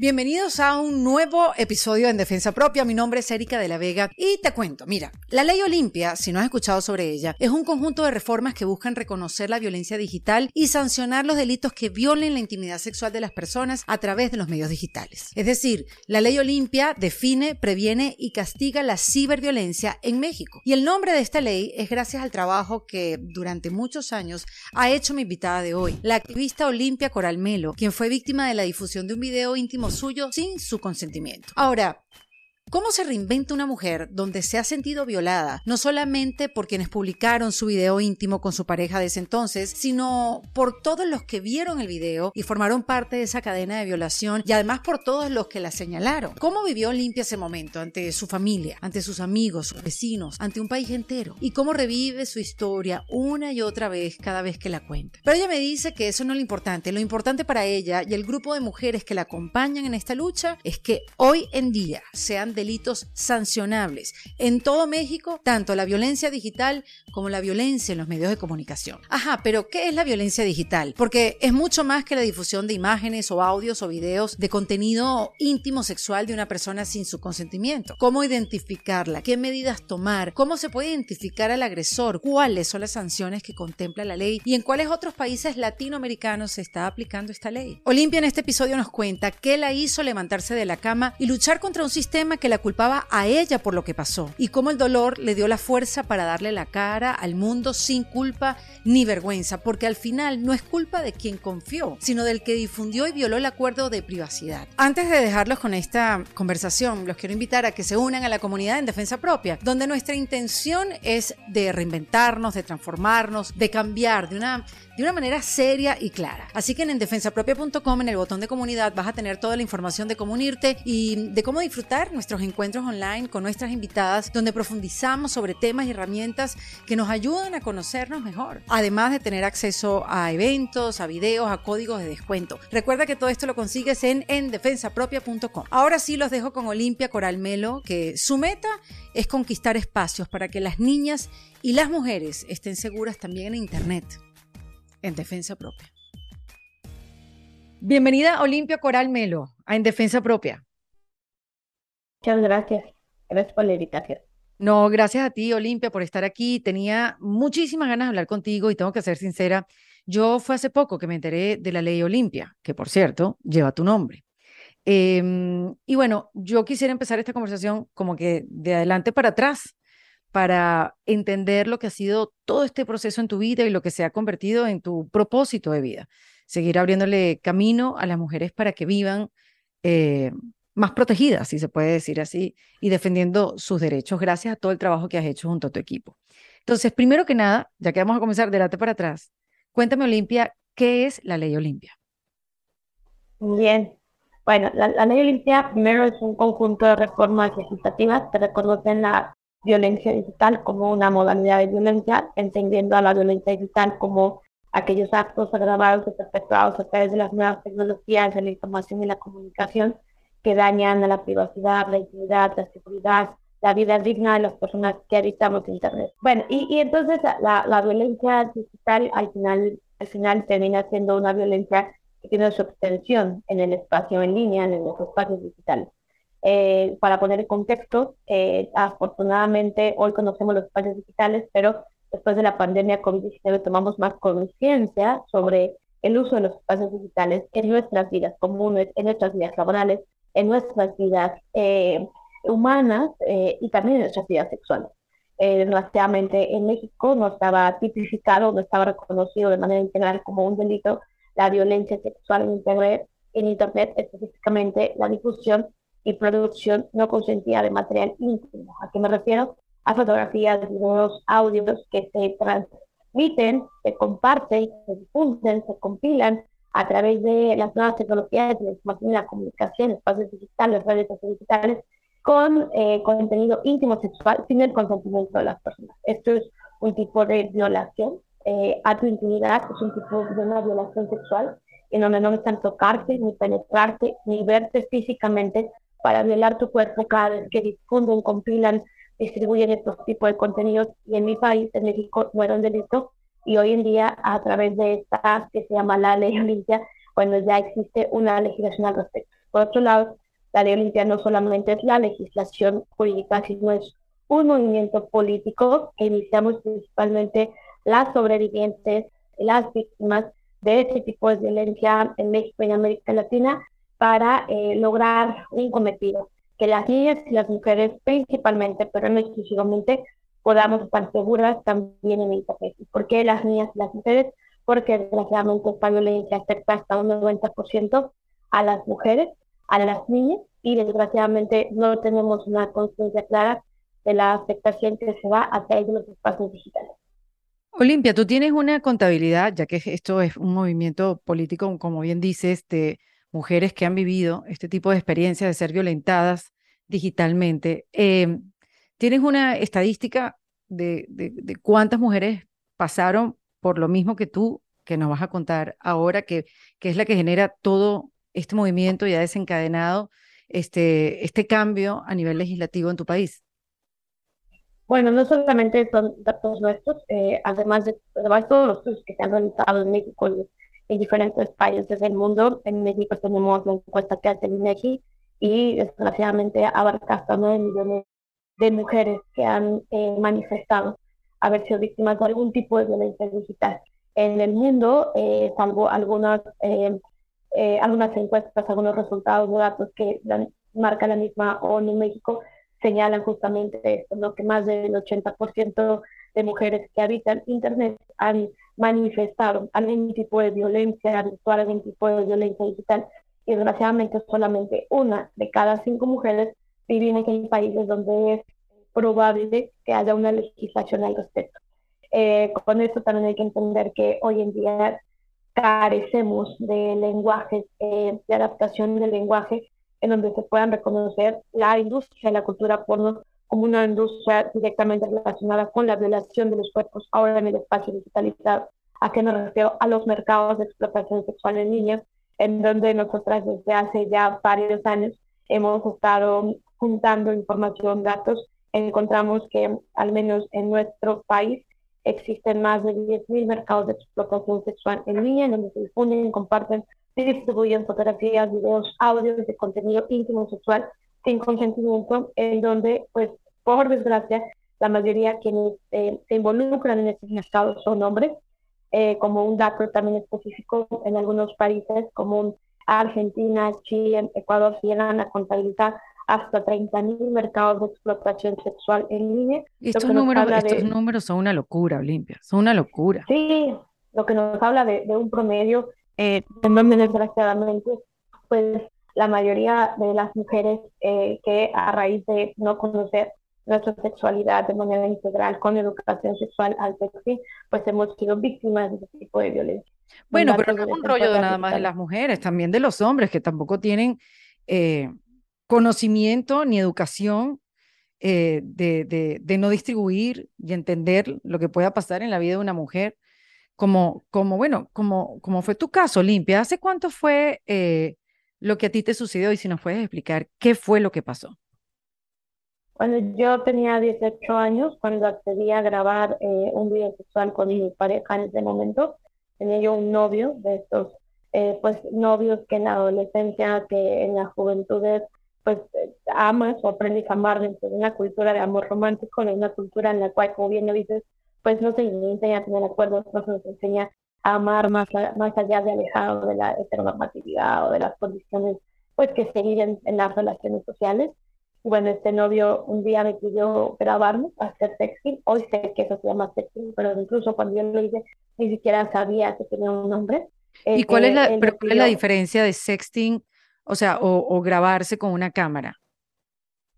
Bienvenidos a un nuevo episodio en Defensa Propia. Mi nombre es Erika de la Vega y te cuento, mira, la ley Olimpia, si no has escuchado sobre ella, es un conjunto de reformas que buscan reconocer la violencia digital y sancionar los delitos que violen la intimidad sexual de las personas a través de los medios digitales. Es decir, la ley Olimpia define, previene y castiga la ciberviolencia en México. Y el nombre de esta ley es gracias al trabajo que durante muchos años ha hecho mi invitada de hoy, la activista Olimpia Coralmelo, quien fue víctima de la difusión de un video íntimo suyo sin su consentimiento. Ahora, ¿Cómo se reinventa una mujer donde se ha sentido violada, no solamente por quienes publicaron su video íntimo con su pareja de ese entonces, sino por todos los que vieron el video y formaron parte de esa cadena de violación y además por todos los que la señalaron? ¿Cómo vivió Olimpia ese momento ante su familia, ante sus amigos, sus vecinos, ante un país entero? ¿Y cómo revive su historia una y otra vez cada vez que la cuenta? Pero ella me dice que eso no es lo importante, lo importante para ella y el grupo de mujeres que la acompañan en esta lucha es que hoy en día sean delitos sancionables en todo México, tanto la violencia digital como la violencia en los medios de comunicación. Ajá, pero ¿qué es la violencia digital? Porque es mucho más que la difusión de imágenes o audios o videos de contenido íntimo sexual de una persona sin su consentimiento. ¿Cómo identificarla? ¿Qué medidas tomar? ¿Cómo se puede identificar al agresor? ¿Cuáles son las sanciones que contempla la ley? ¿Y en cuáles otros países latinoamericanos se está aplicando esta ley? Olimpia en este episodio nos cuenta qué la hizo levantarse de la cama y luchar contra un sistema que la culpaba a ella por lo que pasó y cómo el dolor le dio la fuerza para darle la cara al mundo sin culpa ni vergüenza, porque al final no es culpa de quien confió, sino del que difundió y violó el acuerdo de privacidad. Antes de dejarlos con esta conversación, los quiero invitar a que se unan a la comunidad en defensa propia, donde nuestra intención es de reinventarnos, de transformarnos, de cambiar de una de una manera seria y clara. Así que en endefensapropia.com, en el botón de comunidad, vas a tener toda la información de cómo unirte y de cómo disfrutar nuestros encuentros online con nuestras invitadas, donde profundizamos sobre temas y herramientas que nos ayudan a conocernos mejor. Además de tener acceso a eventos, a videos, a códigos de descuento. Recuerda que todo esto lo consigues en endefensapropia.com. Ahora sí los dejo con Olimpia Coralmelo, que su meta es conquistar espacios para que las niñas y las mujeres estén seguras también en Internet en defensa propia. Bienvenida Olimpia Coral Melo a En Defensa Propia. Muchas gracias. Gracias por la invitación. No, gracias a ti, Olimpia, por estar aquí. Tenía muchísimas ganas de hablar contigo y tengo que ser sincera. Yo fue hace poco que me enteré de la ley Olimpia, que por cierto lleva tu nombre. Em, y bueno, yo quisiera empezar esta conversación como que de adelante para atrás, para entender lo que ha sido todo este proceso en tu vida y lo que se ha convertido en tu propósito de vida. Seguir abriéndole camino a las mujeres para que vivan eh, más protegidas, si se puede decir así, y defendiendo sus derechos gracias a todo el trabajo que has hecho junto a tu equipo. Entonces, primero que nada, ya que vamos a comenzar de adelante para atrás, cuéntame, Olimpia, ¿qué es la ley Olimpia? Bien, bueno, la, la, ley Olimpia primero es un conjunto de reformas legislativas que reconocen la violencia digital como una modalidad de violencia, entendiendo a la violencia digital como aquellos actos agravados o perpetuados a través de las nuevas tecnologías de la información y la comunicación que dañan a la privacidad, la intimidad, la seguridad, la vida digna de las personas que habitamos Internet. Bueno, y, y entonces la, la, violencia digital al final, al final termina siendo una violencia que tiene su extensión en el espacio en línea, en los espacios digitales. Eh, para poner en contexto, eh, afortunadamente hoy conocemos los espacios digitales, pero después de la pandemia COVID-19 tomamos más conciencia sobre el uso de los espacios digitales en nuestras vidas comunes, en nuestras vidas laborales, en nuestras vidas eh, humanas y también en nuestras vidas sexuales. desgraciadamente en México no estaba tipificado, no estaba reconocido de manera integral como un delito la violencia sexual en Internet, en Internet específicamente la difusión y producción no consentida de material íntimo. ¿A qué me refiero? A fotografías, videos, audios que se transmiten, se comparten, se difunden, se compilan a través de las nuevas tecnologías de la información y la comunicación, espacios digitales, redes digitales, con eh, contenido íntimo sexual sin el consentimiento de las personas. Esto es un tipo de violación eh, a tu intimidad, es un tipo de una violación sexual en donde no están tocarte, ni penetrarte, ni verte físicamente, para violar tu cuerpo cada que difunden, compilan, distribuyen estos tipos de contenidos. Y en mi país, en México, no era un delito. Y hoy en día, a través de esta que se llama la ley Olimpia, bueno, ya existe una legislación al respecto. Por otro lado, la ley Olimpia no solamente es la legislación jurídica, sino es un movimiento político que iniciamos principalmente las sobrevivientes, las víctimas de este tipo de violencia en México y en América Latina para eh, lograr un cometido, que las niñas y las mujeres principalmente, pero no exclusivamente, podamos estar seguras también en Internet. ¿Por qué las niñas y las mujeres? Porque desgraciadamente esta violencia afecta hasta un 90% a las mujeres, a las niñas, y desgraciadamente no tenemos una conciencia clara de la afectación que se va a través de los espacios digitales. Olimpia, tú tienes una contabilidad, ya que esto es un movimiento político, como bien dices, de mujeres que han vivido este tipo de experiencias de ser violentadas digitalmente. Em, ¿Tienes una estadística de, cuántas mujeres pasaron por lo mismo que tú, que nos vas a contar ahora, que, que es la que genera todo este movimiento y ha desencadenado este, este cambio a nivel legislativo en tu país? Bueno, no solamente son datos nuestros, eh, además de todos los que se han realizado en México en diferentes países del mundo. En México tenemos la encuesta que hace el INEGI y desgraciadamente abarca hasta 9 millones de mujeres que han eh, manifestado haber sido víctimas de algún tipo de violencia digital. En el mundo, eh, salvo algunas, algunas encuestas, algunos resultados o datos que marca la misma ONU en México, señalan justamente esto, ¿no? que más del 80% de mujeres que habitan Internet han manifestado algún tipo de violencia virtual, algún tipo de violencia digital. Y desgraciadamente solamente una de cada cinco mujeres viven en países donde es probable que haya una legislación al respecto. Eh, con esto también hay que entender que hoy en día carecemos de lenguajes, eh, de adaptación del lenguaje en donde se puedan reconocer la industria de la cultura porno como una industria directamente relacionada con la violación de los cuerpos ahora en el espacio digitalizado. ¿A qué me refiero? A los mercados de explotación sexual en niños, en donde nosotras desde hace ya varios años hemos estado juntando información, datos. Encontramos que al menos en nuestro país existen más de 10.000 mercados de explotación sexual en línea, en donde se difunden comparten distribuyen fotografías, videos, audios de contenido íntimo sexual sin consentimiento, en donde, pues, por desgracia, la mayoría quienes eh, se involucran en estos mercados son hombres, eh, como un dato también específico en algunos países, como Argentina, Chile, Ecuador, llegan a contabilizar hasta 30.000 mercados de explotación sexual en línea. estos, números, estos números son una locura, Olimpia, son una locura. Sí, lo que nos habla de, de un promedio eh, en donde desgraciadamente pues la mayoría de las mujeres eh, que a raíz de no conocer nuestra sexualidad de manera integral con educación sexual al sexo, pues hemos sido víctimas de este tipo de violencia. Bueno, pero no es un rollo de nada más de las mujeres, también de los hombres que tampoco tienen eh, conocimiento ni educación eh, de, de, de, no distribuir y entender lo que pueda pasar en la vida de una mujer como, como bueno, como, como fue tu caso, Limpia, ¿hace cuánto fue eh, lo que a ti te sucedió? Y si nos puedes explicar qué fue lo que pasó. Cuando yo tenía 18 años, cuando accedí a grabar eh, un video sexual con mi pareja en ese momento, tenía yo un novio de estos, eh, pues novios que en la adolescencia, que en la juventud pues amas o aprendes a amar dentro de una cultura de amor romántico, en una cultura en la cual, como bien lo dices, pues no se enseña a tener acuerdos, no se enseña amar más, más allá de alejado de la heteronormatividad o de las condiciones pues que se viven en las relaciones sociales. Bueno, este novio un día me pidió grabarme, hacer sexting. Hoy sé que eso se llama sexting, pero incluso cuando yo lo hice, ni siquiera sabía que tenía un nombre. ¿Y cuál es la, pero cuál es la diferencia de sexting, o sea, o, grabarse con una cámara?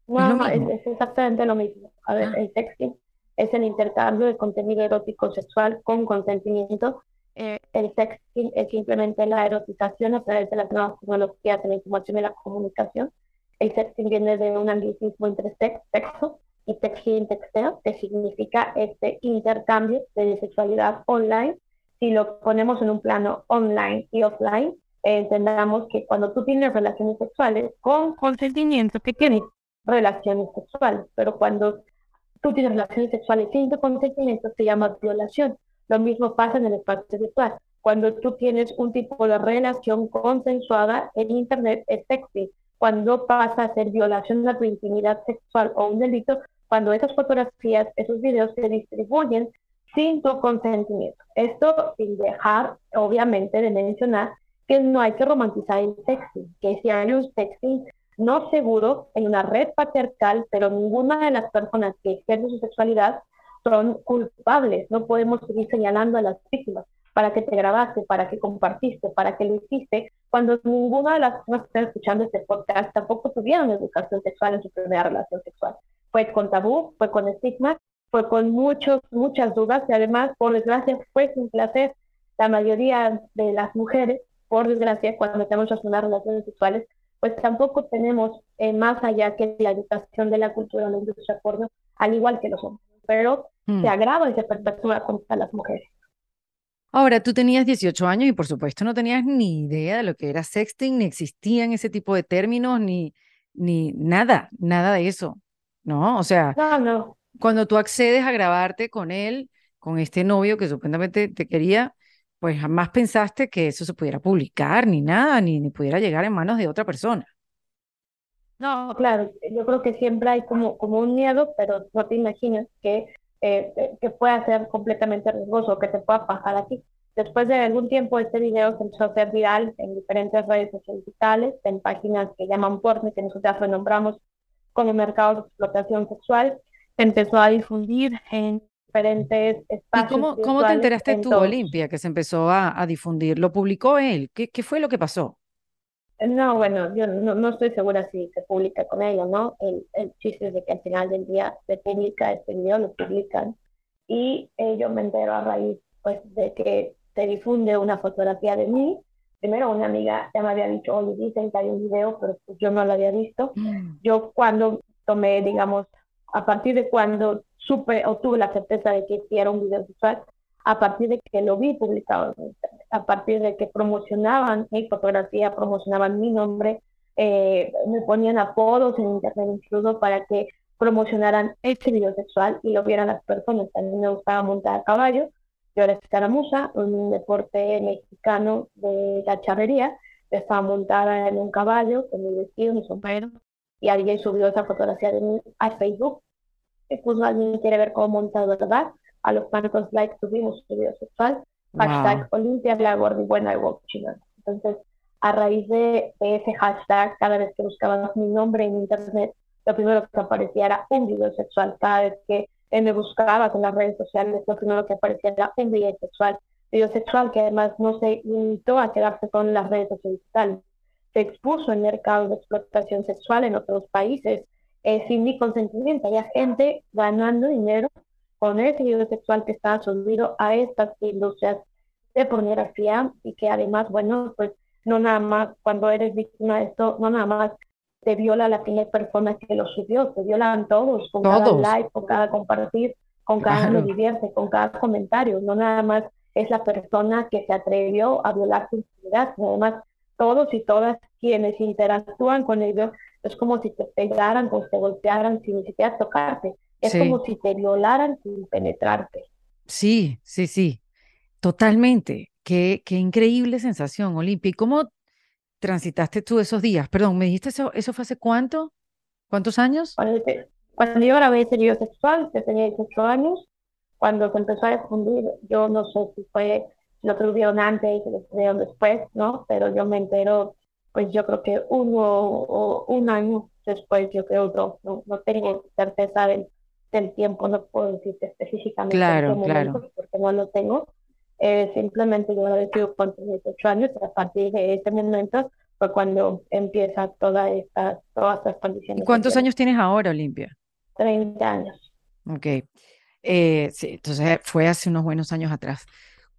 No, es, exactamente lo mismo. A ver, ah. el sexting es el intercambio de contenido erótico sexual con consentimiento. Eh, el sexting es simplemente la erotización a través de las nuevas tecnologías de la información y la comunicación. El sexting viene de un anglicismo entre sex, sexo y texting, texteo, que significa este intercambio de sexualidad online. Si lo ponemos en un plano online y offline, entendamos que cuando tú tienes relaciones sexuales con consentimiento, que tienes relaciones sexuales, pero cuando tú tienes relaciones sexuales sin consentimiento, se llama violación. Lo mismo pasa en el espacio sexual. Cuando tú tienes un tipo de relación consensuada en Internet es sexy. Cuando pasa a ser violación de tu intimidad sexual o un delito, cuando esas fotografías, esos videos se distribuyen sin tu consentimiento. Esto sin dejar, obviamente, de mencionar que no hay que romantizar el sexting, que si hay un sexting no seguro en una red patriarcal, pero ninguna de las personas que ejercen su sexualidad son culpables. No podemos seguir señalando a las víctimas para que te grabaste, para que compartiste, para que lo hiciste, cuando ninguna de las personas que están escuchando este podcast tampoco tuvieron educación sexual en su primera relación sexual. Fue con tabú, fue con estigma, fue con muchos, muchas dudas y además, por desgracia, fue sin placer. La mayoría de las mujeres, por desgracia, cuando tenemos unas relaciones sexuales, pues tampoco tenemos eh, más allá que la educación de la cultura o la industria porno, al igual que los hombres, pero se mm. agrava y se perpetúa contra las mujeres. Ahora, tú tenías 18 años y por supuesto no tenías ni idea de lo que era sexting, ni existían ese tipo de términos, ni, ni nada, nada de eso, ¿no? O sea, no, no. cuando tú accedes a grabarte con él, con este novio que supuestamente te quería, pues jamás pensaste que eso se pudiera publicar, ni nada, ni, ni pudiera llegar en manos de otra persona. No, claro, yo creo que siempre hay como, como un miedo, pero no te imaginas que, eh, que pueda ser completamente riesgoso, que te pueda pasar a ti. Después de algún tiempo, este video se empezó a hacer viral en diferentes redes sociales digitales, en páginas que llaman porno, que nosotros renombramos como mercado de explotación sexual. Se empezó a difundir en diferentes espacios. ¿Y cómo, cómo te enteraste tú, Olimpia, que se empezó a, a, difundir? ¿Lo publicó él? ¿Qué, ¿Qué fue lo que pasó? No, bueno, yo no, no, estoy segura si se publica con ellos, ¿no? El, el chiste es de que al final del día se publica este video, lo publican. Y eh, yo me entero a raíz pues, de que se difunde una fotografía de mí. Primero una amiga ya me había dicho, oye, dicen que hay un video, pero pues yo no lo había visto. Mm. Yo cuando tomé, digamos, a partir de cuando supe o tuve la certeza de que era un video sexual a partir de que lo vi publicado en internet, a partir de que promocionaban mi fotografía, promocionaban mi nombre, eh, me ponían apodos en internet incluso para que promocionaran este video sexual y lo vieran las personas. También me gustaba montar a caballo. Yo era escaramuza, un deporte mexicano de la charrería. estaba montada en un caballo con mi vestido, mi sombrero, y alguien subió esa fotografía de mí a Facebook puso alguien quiere ver cómo montado ¿verdad? A los cuantos likes tuvimos su video sexual. Hashtag Olimpia la buena y Entonces, a raíz de, ese hashtag, cada vez que buscabas mi nombre en internet, lo primero que aparecía era un video sexual. Cada vez que me buscaba en las redes sociales, lo primero que aparecía era un video sexual. Video sexual que además no se limitó a quedarse con las redes sociales Se expuso en mercados de explotación sexual en otros países eh, sin mi consentimiento. Había gente ganando dinero con el video sexual que estaba subido a estas industrias de pornografía y que además, bueno, pues no nada más cuando eres víctima de esto, no nada más te viola la primera persona que lo subió, te violan todos, con cada like, con cada compartir, con cada me divierte, con cada comentario, no nada más es la persona que se atrevió a violar tu intimidad, además todos y todas quienes interactúan con ellos es como si te pegaran o te golpearan sin ni siquiera tocarte. Es como si te violaran sin penetrarte. Sí, sí, sí, totalmente. Qué, qué increíble sensación, Olimpia. ¿Y cómo transitaste tú esos días? Perdón, ¿me dijiste eso, eso fue hace cuánto? ¿Cuántos años? Cuando, yo grabé ese video sexual, yo tenía 18 años. Cuando se empezó a difundir, yo no sé si fue, lo tuvieron antes, lo tuvieron después, ¿no? Pero yo me entero pues yo creo que uno o un año después, yo creo dos, no, no tengo certeza del, del tiempo, no puedo decirte específicamente claro, claro. porque no lo tengo. Eh, simplemente yo he sido con 18 años, a partir de ese momento fue cuando empieza toda esta, todas estas condiciones. ¿Y cuántos años tienes ahora, Olimpia? 30 años. Ok. Eh, sí, entonces fue hace unos buenos años atrás.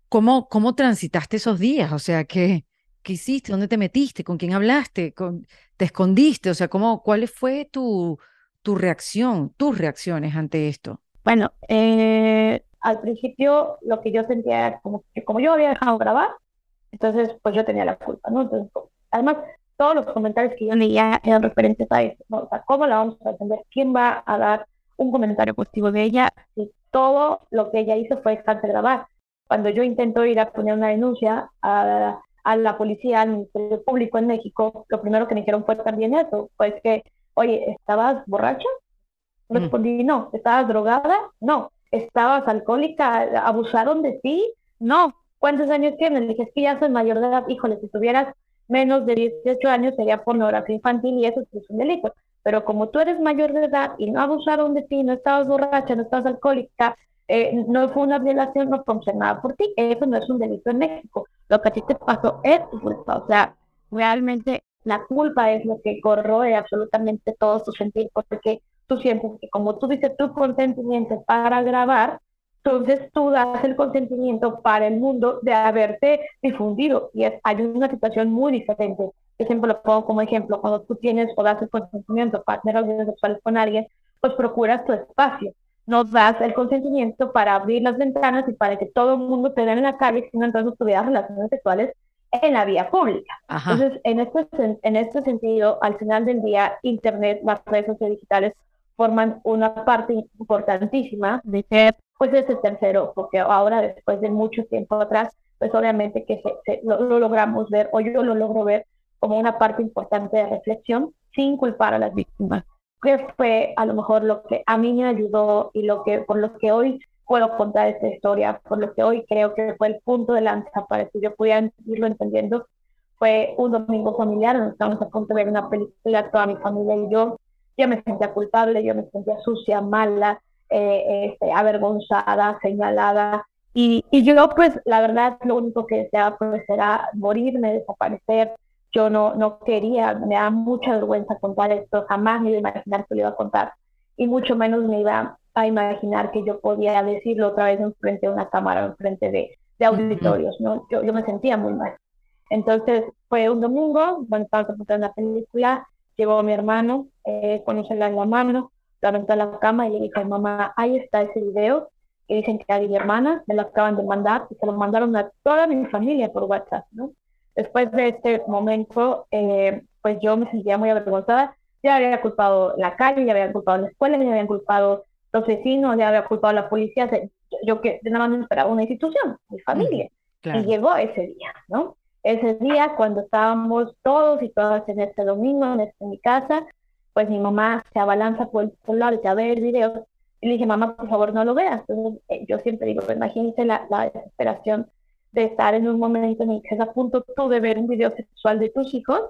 ¿Cómo, cómo transitaste esos días? O sea, que ¿Qué hiciste? ¿Dónde te metiste? ¿Con quién hablaste? ¿Con... ¿Te escondiste? O sea, ¿cómo, ¿cuál fue tu, tu reacción, tus reacciones ante esto? Bueno, eh, al principio lo que yo sentía era como que como yo había dejado grabar, entonces pues yo tenía la culpa, ¿no? Entonces, además, todos los comentarios que yo leía eran referentes a eso, ¿no? O sea, ¿cómo la vamos a defender? ¿Quién va a dar un comentario positivo de ella si todo lo que ella hizo fue dejar de grabar? cuando yo intento ir a poner una denuncia a, a la policía, al Ministerio Público en México, lo primero que me dijeron fue también eso, pues que, oye, ¿estabas borracha? Mm. Respondí, no. ¿Estabas drogada? No. ¿Estabas alcohólica? ¿Abusaron de ti? No. ¿Cuántos años tienes? Le dije, es que ya soy mayor de edad. Híjole, si tuvieras menos de 18 años sería pornografía infantil y eso es un delito. Pero como tú eres mayor de edad y no abusaron de ti, no estabas borracha, no estabas alcohólica, eh, no fue una violación, no fue nada por ti, eso no es un delito en México. Lo que a ti te pasó es culpa. O sea, realmente la culpa es lo que corroe absolutamente todo tu sentido, porque tú sientes que como tú dices tu consentimiento para grabar, entonces tú das el consentimiento para el mundo de haberte difundido. Y es, hay una situación muy diferente. Yo siempre lo pongo como ejemplo. Cuando tú tienes o das el consentimiento para tener relaciones sexuales con alguien, pues procuras tu espacio. No das el consentimiento para abrir las ventanas y para que todo el mundo te vea en la calle, sino entonces tuvieras relaciones sexuales en la vía pública. Entonces, en este, en este sentido, al final del día, Internet, las redes sociales digitales forman una parte importantísima de ser pues ese tercero, porque ahora después de mucho tiempo atrás, pues obviamente que lo, logramos ver, o yo lo logro ver como una parte importante de reflexión sin culpar a las víctimas. Que fue a lo mejor lo que a mí me ayudó y lo que por lo que hoy puedo contar esta historia, por lo que hoy creo que fue el punto de lanza para que yo pudiera irlo entendiendo, fue un domingo familiar, nos estábamos a punto de ver una película, toda mi familia y yo, yo me sentía culpable, yo me sentía sucia, mala, eh, este, avergonzada, señalada. Y, y, yo, pues, la verdad, lo único que deseaba pues, era morirme, desaparecer. Yo no, no quería, me da mucha vergüenza contar esto, jamás me iba a imaginar que lo iba a contar. Y mucho menos me iba a imaginar que yo podía decirlo otra vez en frente de una cámara, en frente de, de auditorios, ¿no? Yo, yo me sentía muy mal. Entonces, fue un domingo, bueno, estábamos a la película, llegó mi hermano, eh, con el celular en la mano, la aventó a la cama y le dije, mamá, ahí está ese video que dicen que hay mi hermana, me lo acaban de mandar y se lo mandaron a toda mi familia por WhatsApp, ¿no? Después de este momento, eh, pues yo me sentía muy avergonzada, ya había culpado la calle, ya había culpado la escuela, ya habían culpado los vecinos, ya había culpado la policía, yo que nada más esperaba una institución, mi familia. Y llegó ese día, ¿no? Ese día, cuando estábamos todos y todas en este domingo, en, este, mi casa, pues mi mamá se abalanza por el celular y a ver videos. Y le dije, mamá, por favor, no lo veas. Entonces, eh, yo siempre digo, imagínense la, la, desesperación de estar en un momento en el que estás a punto tú de ver un video sexual de tus hijos,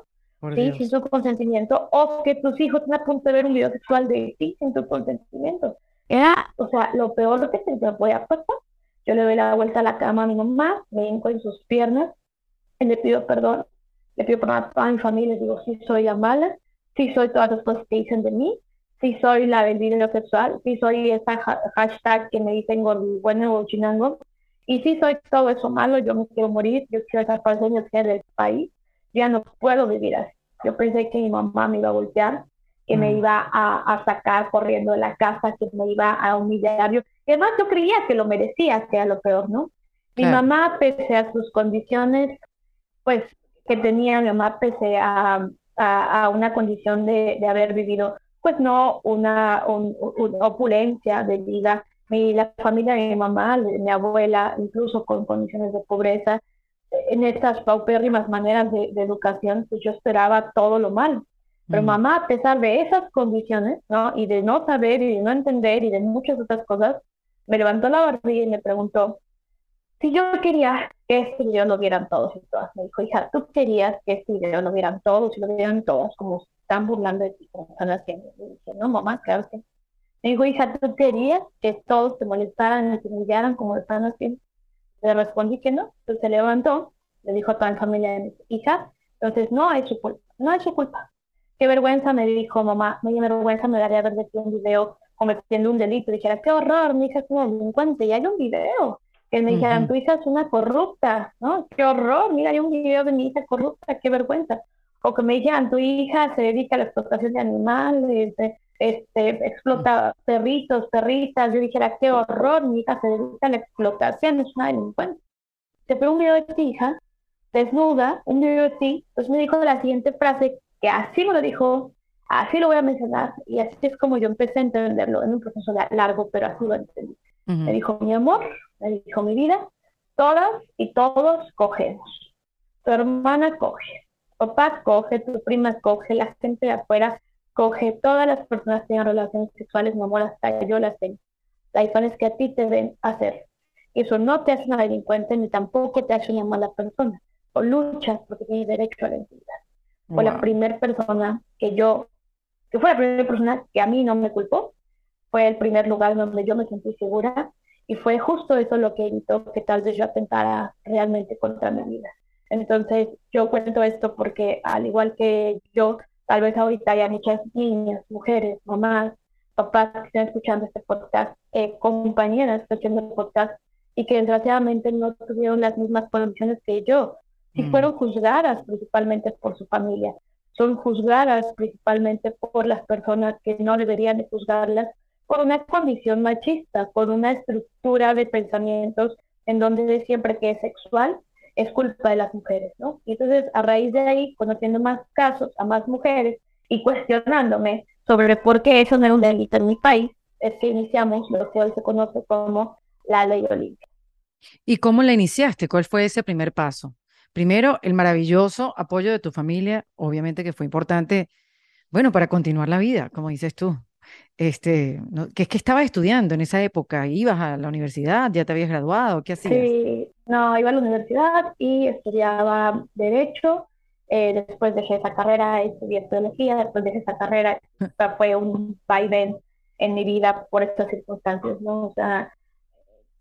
¿sí? sin su consentimiento, o que tus hijos están a punto de ver un video sexual de ti sin tu consentimiento. Era, o sea, lo peor que se me podía pasar. Yo le doy la vuelta a la cama a mi mamá, me hinco en sus piernas, le pido perdón, le pido perdón a toda mi familia, le digo, sí soy la mala, sí soy todas las cosas que dicen de mí, sí soy la video sexual, sí soy esa hashtag que me dicen bueno o chinango, y sí soy todo eso malo, yo me quiero morir, yo quiero estar para ser del país, ya no puedo vivir así. Yo pensé que mi mamá me iba a voltear, que me iba a, a, sacar corriendo de la casa, que me iba a humillar. Yo, y además yo creía que lo merecía, que era lo peor, ¿no? Mi mamá, pese a sus condiciones pues que tenía mi mamá pese a, a, una condición de, de, haber vivido pues no una, opulencia de vida. Mi, la familia de mi mamá, mi abuela, incluso con condiciones de pobreza, en estas paupérrimas maneras de, educación, pues yo esperaba todo lo malo. Pero mm. mamá, a pesar de esas condiciones, ¿no? Y de no saber y de no entender y de muchas otras cosas, me levantó la barbilla y me preguntó, si yo quería que este video lo vieran todos y todas, me dijo, hija, tú querías que este video lo vieran todos y lo vieran todos, como están burlando de ti, como están haciendo. Le dije, no, mamá, claro que Me dijo, hija, ¿tú querías que todos te molestaran y te humillaran como están haciendo? Le respondí que no. Entonces se levantó, le dijo a toda la familia de mi hija, entonces no es su culpa, no es su culpa. Qué vergüenza, me dijo mamá, me dio vergüenza, me daría ver un video cometiendo un delito. Dijera, qué horror, mi hija es una delincuente y hay un video que me dijeran, tu hija es una corrupta, ¿no? Qué horror, mira, hay un video de mi hija corrupta, qué vergüenza. O que me dijeran, tu hija se dedica a la explotación de animales, este, explota perritos, perritas. Yo dijera, qué horror, mi hija se dedica a la explotación, es una delincuente. Te veo un video de tu hija, desnuda, un video de ti, pues me dijo la siguiente frase, que así me lo dijo, así lo voy a mencionar, y así es como yo empecé a entenderlo, en un proceso largo, pero así lo entendí. Me dijo, mi amor, me dijo mi vida, todas y todos cogemos. Tu hermana coge, papá coge, tu prima coge, la gente de afuera coge, todas las personas que tienen relaciones sexuales, mi amor, hasta yo las tengo. La diferencia es que a ti te deben hacer. Eso no te hace una delincuente ni tampoco te hace una mala persona. O luchas porque tienes derecho a la intimidad. Fue la primera persona que yo, que fue la primera persona que a mí no me culpó, fue el primer lugar donde yo me sentí segura y fue justo eso lo que evitó que tal vez yo atentara realmente contra mi vida. Entonces, yo cuento esto porque al igual que yo, tal vez ahorita hay muchas niñas, mujeres, mamás, papás que están escuchando este podcast, eh, compañeras escuchando el podcast y que desgraciadamente no tuvieron las mismas condiciones que yo. Si mm. fueron juzgadas principalmente por su familia, son juzgadas principalmente por las personas que no deberían de juzgarlas por una condición machista, por una estructura de pensamientos en donde siempre que es sexual es culpa de las mujeres, ¿no? Y entonces a raíz de ahí, conociendo más casos a más mujeres y cuestionándome sobre por qué eso no era un delito en mi país, es que iniciamos lo que hoy se conoce como la ley Olimpia. ¿Y cómo la iniciaste? ¿Cuál fue ese primer paso? Primero, el maravilloso apoyo de tu familia, obviamente que fue importante, bueno, para continuar la vida, como dices tú. Este, ¿qué es que estabas estudiando en esa época? ¿Ibas a la universidad? ¿Ya te habías graduado? ¿Qué hacías? Sí, no, iba a la universidad y estudiaba Derecho. Eh, después dejé esa carrera, estudié Teología. Después dejé esa carrera, fue un vaivén en mi vida por estas circunstancias, ¿no? O sea,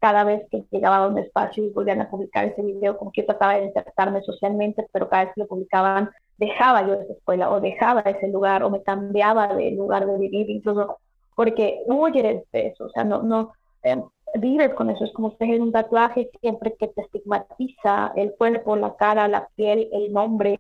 cada vez que llegaba a un espacio y volvían a publicar ese video, como que yo trataba de insertarme socialmente, pero cada vez que lo publicaban, dejaba yo esa escuela o dejaba ese lugar o me cambiaba de lugar de vivir, incluso porque huyes de eso, o sea, no, no eh, vives con eso, es como tener un tatuaje siempre que te estigmatiza el cuerpo, la cara, la piel, el nombre,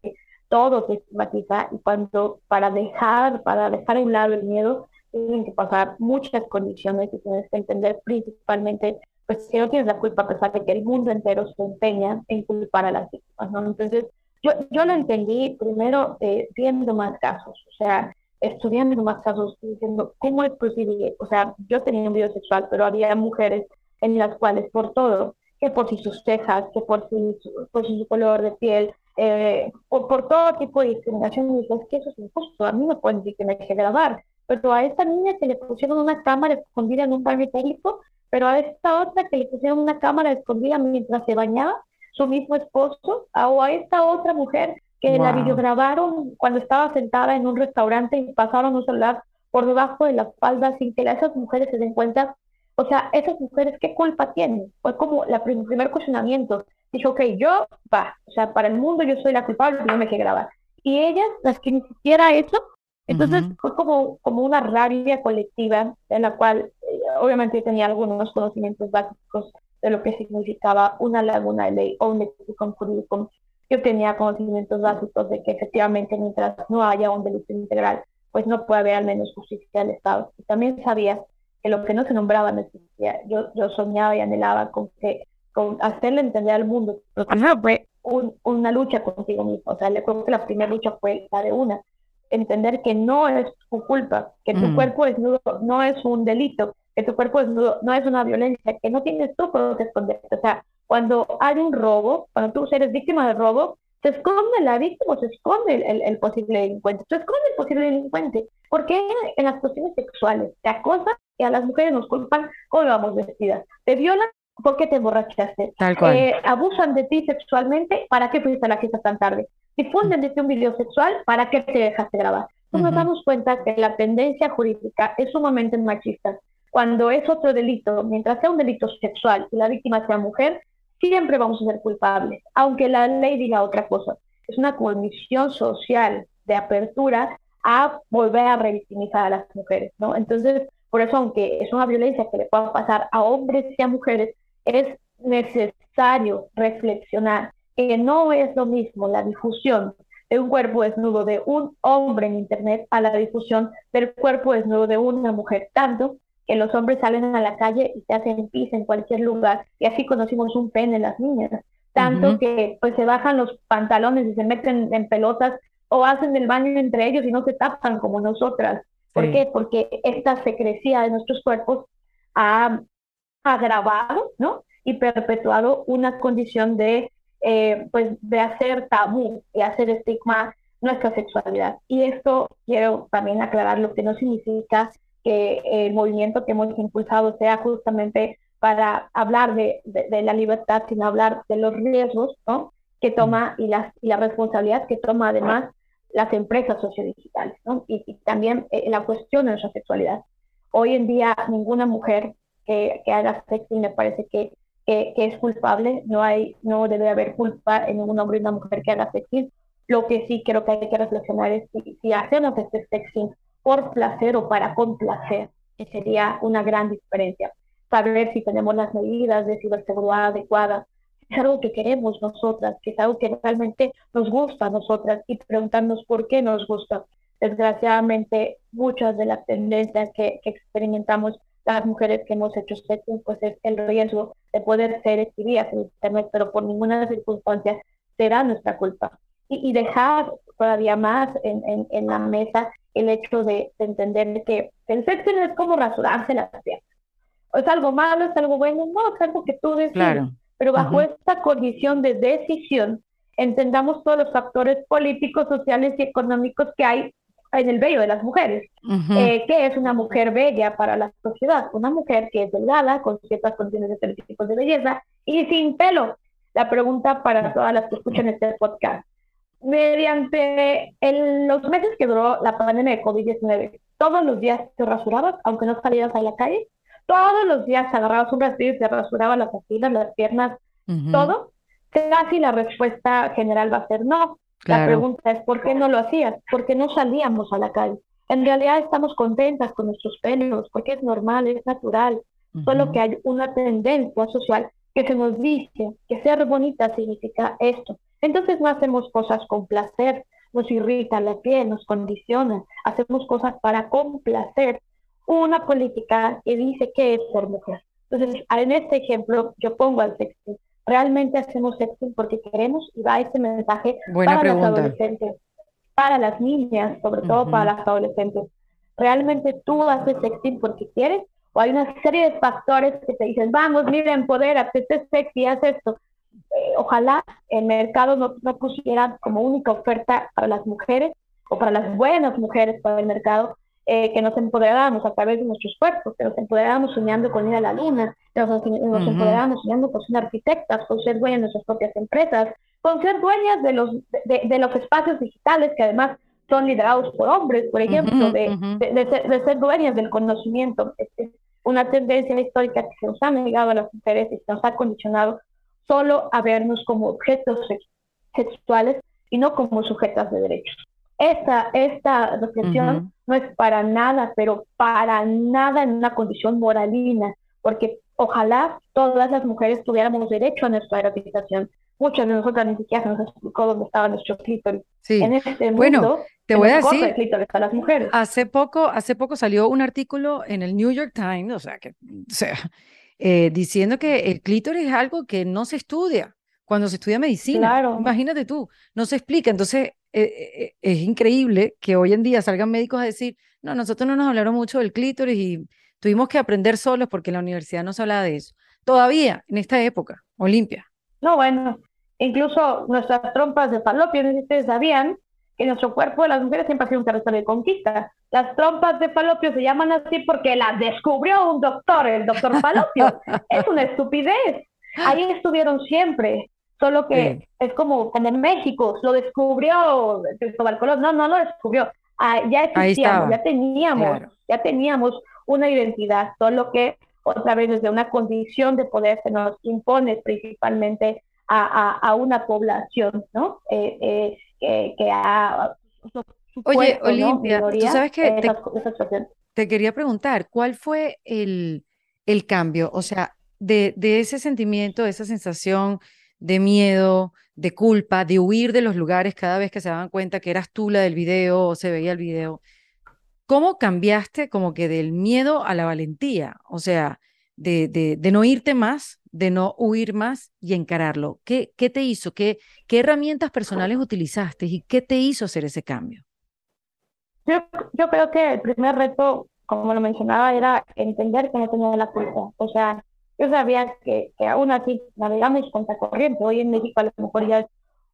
todo te estigmatiza y cuando para dejar, para dejar a un lado el miedo, tienen que pasar muchas condiciones y tienes que entender principalmente pues que no tienes la culpa a pesar de que el mundo entero se empeña en culpar a las víctimas, ¿no? Entonces, yo, yo lo entendí primero eh, viendo más casos, o sea, estudiando más casos, diciendo, ¿cómo es posible? O sea, yo tenía un video sexual, pero había mujeres en las cuales por todo, que por si sus cejas, que por si, por su color de piel, eh, o por todo tipo de discriminación, y dices que eso es injusto, a mí me pueden decir que me que grabar, pero a esta niña que le pusieron una cámara escondida en un baño técnico, pero a esta otra que le pusieron una cámara escondida mientras se bañaba, su mismo esposo, o a esta otra mujer que la videograbaron cuando estaba sentada en un restaurante y pasaron un celular por debajo de la falda sin que esas mujeres se den cuenta. O sea, esas mujeres, ¿qué culpa tienen? Fue como la el primer cuestionamiento. Dijo, ok, yo, va, o sea, para el mundo yo soy la culpable, no me que grabar. Y ellas, las que ni siquiera eso, entonces fue como, como una rabia colectiva en la cual obviamente tenía algunos conocimientos básicos de lo que significaba una laguna de ley o un lexicon jurídico. Yo tenía conocimientos básicos de que efectivamente mientras no haya un delito integral, pues no puede haber al menos justicia del Estado. Y también sabía que lo que no se nombraba no existía. Yo, yo soñaba y anhelaba con que con hacerle entender al mundo, fue una lucha contigo mismo. O sea, le creo que la primera lucha fue la de una, entender que no es tu culpa, que tu mm. cuerpo desnudo no es un delito, que tu cuerpo desnudo no es una violencia, que no tienes tú por qué esconderte. O sea, cuando hay un robo, cuando tú eres víctima de robo, se esconde la víctima, se esconde el, el, posible delincuente, se esconde el posible delincuente. Porque en las cuestiones sexuales te acosan y a las mujeres nos culpan cómo vamos vestidas. Te violan porque te emborrachaste. Tal cual. Eh, abusan de ti sexualmente, ¿para qué fuiste a la fiesta tan tarde? Difunden desde un video sexual, ¿para qué te dejaste grabar? Entonces nos damos cuenta que la tendencia jurídica es sumamente machista. Cuando es otro delito, mientras sea un delito sexual y la víctima sea mujer, siempre vamos a ser culpables, aunque la ley diga otra cosa. Es una comisión social de apertura a volver a revictimizar a las mujeres, ¿no? Entonces, por eso, aunque es una violencia que le pueda pasar a hombres y a mujeres, es necesario reflexionar que no es lo mismo la difusión de un cuerpo desnudo de un hombre en Internet a la difusión del cuerpo desnudo de una mujer, tanto que los hombres salen a la calle y se hacen pis en cualquier lugar, y así conocimos un pene en las niñas, tanto que pues se bajan los pantalones y se meten en pelotas o hacen el baño entre ellos y no se tapan como nosotras. ¿Por qué? Porque esta secrecía de nuestros cuerpos ha agravado, ¿no? y perpetuado una condición de, eh, pues, de hacer tabú y hacer estigma nuestra sexualidad. Y esto quiero también aclarar lo que no significa que el movimiento que hemos impulsado sea justamente para hablar de, de, la libertad, sino hablar de los riesgos ¿no? que toma y, las, y la responsabilidad que toma además las empresas sociodigitales, ¿no? y, también eh, la cuestión de nuestra sexualidad. Hoy en día ninguna mujer que, que haga sexo me parece que, que, es culpable, no, hay, no debe haber culpa en ningún hombre y una mujer que haga sexting. Lo que sí creo que hay que reflexionar es si, si hacemos este sexting por placer o para complacer, que sería una gran diferencia. Saber si tenemos las medidas de ciberseguridad adecuadas, es algo que queremos nosotras, que es algo que realmente nos gusta a nosotras y preguntarnos por qué nos gusta. Desgraciadamente, muchas de las tendencias que, experimentamos las mujeres que hemos hecho sexo, pues es el riesgo de poder ser exhibidas en Internet, pero por ninguna circunstancia será nuestra culpa. Y, dejar todavía más en, en, en, la mesa el hecho de, entender que el sexo no es como rasurarse las piernas. ¿Es algo malo? ¿Es algo bueno? No, es algo que tú decides. Claro. Pero bajo esta condición de decisión, entendamos todos los factores políticos, sociales y económicos que hay en el vello de las mujeres. Eh, ¿Qué es una mujer bella para la sociedad? Una mujer que es delgada, con ciertas condiciones de estereotipos de belleza y sin pelo. La pregunta para todas las que escuchan este podcast. Mediante los meses que duró la pandemia de COVID-19, todos los días te rasurabas, aunque no salieras a la calle, todos los días agarrabas un rastrillo y te rasurabas las axilas, las piernas, todo, casi la respuesta general va a ser no. La pregunta es, ¿por qué no lo hacías? ¿Por qué no salíamos a la calle? En realidad estamos contentas con nuestros pelos, porque es normal, es natural. Solo que hay una tendencia social que se nos dice que ser bonita significa esto. Entonces no hacemos cosas con placer, nos irrita la piel, nos condiciona, hacemos cosas para complacer una política que dice que es ser mujer. Entonces, en este ejemplo, yo pongo al sexting. Realmente hacemos sexting porque queremos y va ese mensaje para los adolescentes, para las niñas, sobre todo para las adolescentes. ¿Realmente tú haces sexting porque quieres? ¿O hay una serie de factores que te dicen, vamos, mira, empodérate, sé sexy, haz esto? Eh, ojalá el mercado no, no pusiera como única oferta para las mujeres o para las buenas mujeres para el mercado eh, que nos empoderamos a través de nuestros cuerpos, que nos empoderamos soñando con ir a la luna, que nos, empoderamos soñando con ser arquitectas, con ser dueñas de nuestras propias empresas, con ser dueñas de los, de, los espacios digitales que además son liderados por hombres, por ejemplo, de, de, ser, dueñas del conocimiento. Es una tendencia histórica que se nos ha negado a las mujeres y se nos ha condicionado solo a vernos como objetos sexuales y no como sujetas de derechos. Esta, esta reflexión no es para nada, pero para nada en una condición moralina, porque ojalá todas las mujeres tuviéramos derecho a nuestra erotización. Muchas de nosotras ni siquiera nos explicó dónde estaba nuestro clítoris. Sí. En este mundo, bueno, te voy a decir, a las mujeres. Hace poco, hace poco salió un artículo en el New York Times, o sea, que, o sea, eh, diciendo que el clítoris es algo que no se estudia cuando se estudia medicina. Claro. Imagínate tú, no se explica. Entonces, eh, eh, es increíble que hoy en día salgan médicos a decir, no, nosotros no nos hablaron mucho del clítoris y tuvimos que aprender solos porque en la universidad no se habla de eso. Todavía, en esta época, Olimpia. No, bueno, incluso nuestras trompas de falopio, no sé si ustedes sabían que nuestro cuerpo de las mujeres siempre ha sido un territorio de conquista. Las trompas de falopio se llaman así porque las descubrió un doctor, el doctor falopio. es una estupidez. Ahí estuvieron siempre. Solo que es como en México lo descubrió Cristóbal Colón. No, no lo descubrió. Ah, ya existíamos, ya teníamos, ya teníamos una identidad, solo que otra vez desde una condición de poder se nos impone principalmente a, a, una población, ¿no? Eh, eh, que ha Oye, Olimpia, tú sabes que te, quería preguntar, ¿cuál fue el, el cambio? O sea, de, de ese sentimiento, de esa sensación de miedo, de culpa, de huir de los lugares cada vez que se daban cuenta que eras tú la del video o se veía el video. ¿Cómo cambiaste como que del miedo a la valentía? O sea, de, de, no irte más, de no huir más y encararlo. ¿Qué, qué te hizo? ¿Qué, ¿Qué herramientas personales utilizaste y qué te hizo hacer ese cambio? Yo, yo creo que el primer reto, como lo mencionaba, era entender que no tenía la culpa. O sea, yo sabía que, que aún así navegamos contra corriente. Hoy en México a lo mejor ya es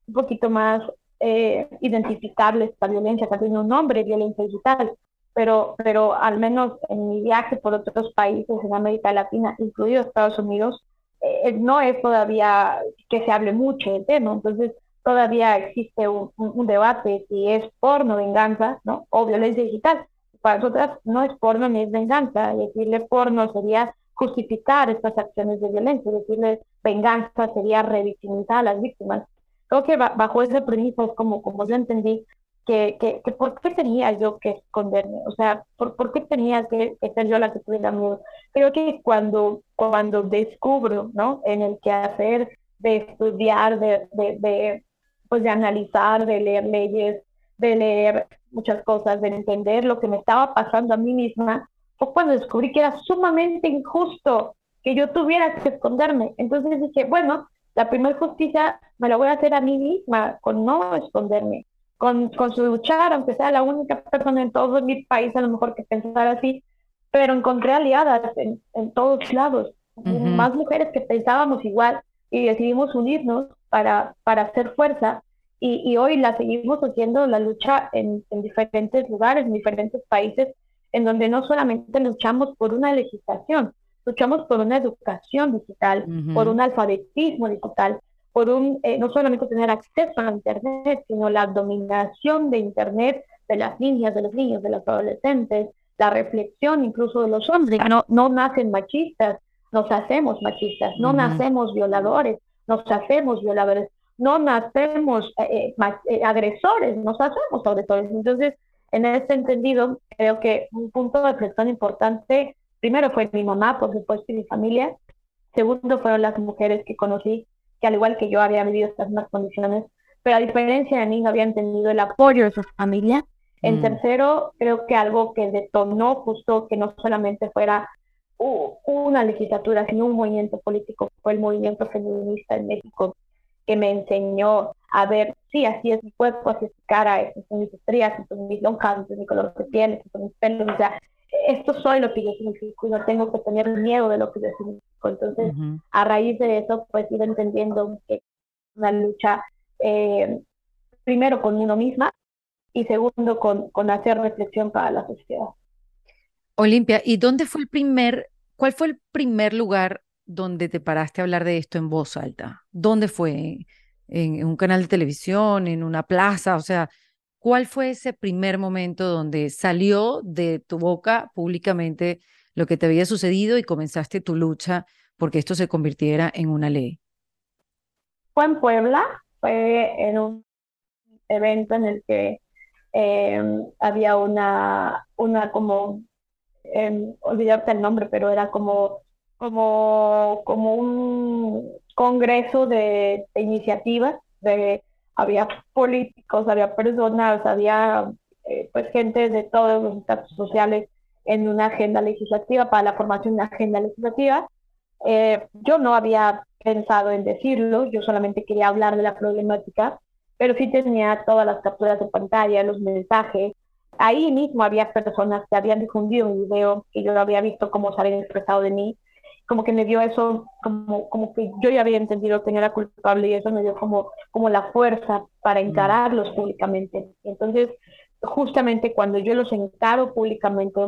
un poquito más eh, identificarle esta violencia, que tiene un nombre, violencia digital, pero, pero al menos en mi viaje por otros países en América Latina, incluido Estados Unidos, eh, no es todavía que se hable mucho del tema, entonces todavía existe un, un, debate si es porno venganza ¿no? o violencia digital. Para nosotras no es porno ni es venganza, decirle porno sería justificar estas acciones de violencia, decirle venganza sería revictimizar a las víctimas. Creo que bajo ese premisa es como, como yo entendí que, que, que, por qué tenía yo que esconderme, o sea, por, por qué tenía que, que, ser yo la que tuviera miedo. Creo que cuando, cuando descubro, ¿no? En el quehacer de estudiar, de, de, de, pues de analizar, de leer leyes, de leer muchas cosas, de entender lo que me estaba pasando a mí misma, fue cuando descubrí que era sumamente injusto que yo tuviera que esconderme. Entonces dije, bueno, la primera justicia me la voy a hacer a mí misma, con no esconderme, con, con su luchar, aunque sea la única persona en todo mi país a lo mejor que pensara así, pero encontré aliadas en, en todos lados, más mujeres que pensábamos igual y decidimos unirnos para, para hacer fuerza y, y hoy la seguimos haciendo la lucha en, en diferentes lugares, en diferentes países, en donde no solamente luchamos por una legislación, luchamos por una educación digital, por un alfabetismo digital, por un, eh, no solamente tener acceso a Internet, sino la dominación de Internet de las niñas, de los niños, de los adolescentes, la reflexión incluso de los hombres. No, no nacen machistas, nos hacemos machistas, no nacemos violadores, nos hacemos violadores, no nacemos eh, eh, agresores, nos hacemos agresores. Entonces, en ese entendido, creo que un punto de reflexión importante Primero fue mi mamá, por supuesto, y mi familia. Segundo fueron las mujeres que conocí, que al igual que yo había vivido estas mismas condiciones, pero a diferencia de mí no habían tenido el apoyo de su familia. En mm. tercero, creo que algo que detonó justo que no solamente fuera una legislatura, sino un movimiento político, fue el movimiento feminista en México, que me enseñó a ver, sí, así es mi cuerpo, así es mi cara, estas son mis estrías, estos son mis lonjas, este es mi color de piel, estos son mis pelos, o sea, esto soy lo que yo significo y no tengo que tener miedo de lo que yo significo. Entonces, a raíz de eso, pues ir entendiendo que una lucha, eh, primero con uno misma y segundo con, con hacer reflexión para la sociedad. Olimpia, ¿y dónde fue el primer, cuál fue el primer lugar donde te paraste a hablar de esto en voz alta? ¿Dónde fue? ¿En, en un canal de televisión? ¿En una plaza? O sea, ¿Cuál fue ese primer momento donde salió de tu boca públicamente lo que te había sucedido y comenzaste tu lucha porque esto se convirtiera en una ley? Fue en Puebla, fue en un evento en el que em, había una, una como, eh, olvidarte el nombre, pero era como, como, como un congreso de, iniciativas de había políticos, había personas, había eh, pues gente de todos los estatus sociales en una agenda legislativa, para la formación de una agenda legislativa. Eh, yo no había pensado en decirlo, yo solamente quería hablar de la problemática, pero sí tenía todas las capturas de pantalla, los mensajes. Ahí mismo había personas que habían difundido un video que yo había visto cómo se habían expresado de mí como que me dio eso, como, como que yo ya había entendido que era culpable y eso me dio como, como la fuerza para mm. encararlos públicamente. Entonces, justamente cuando yo los encaro públicamente,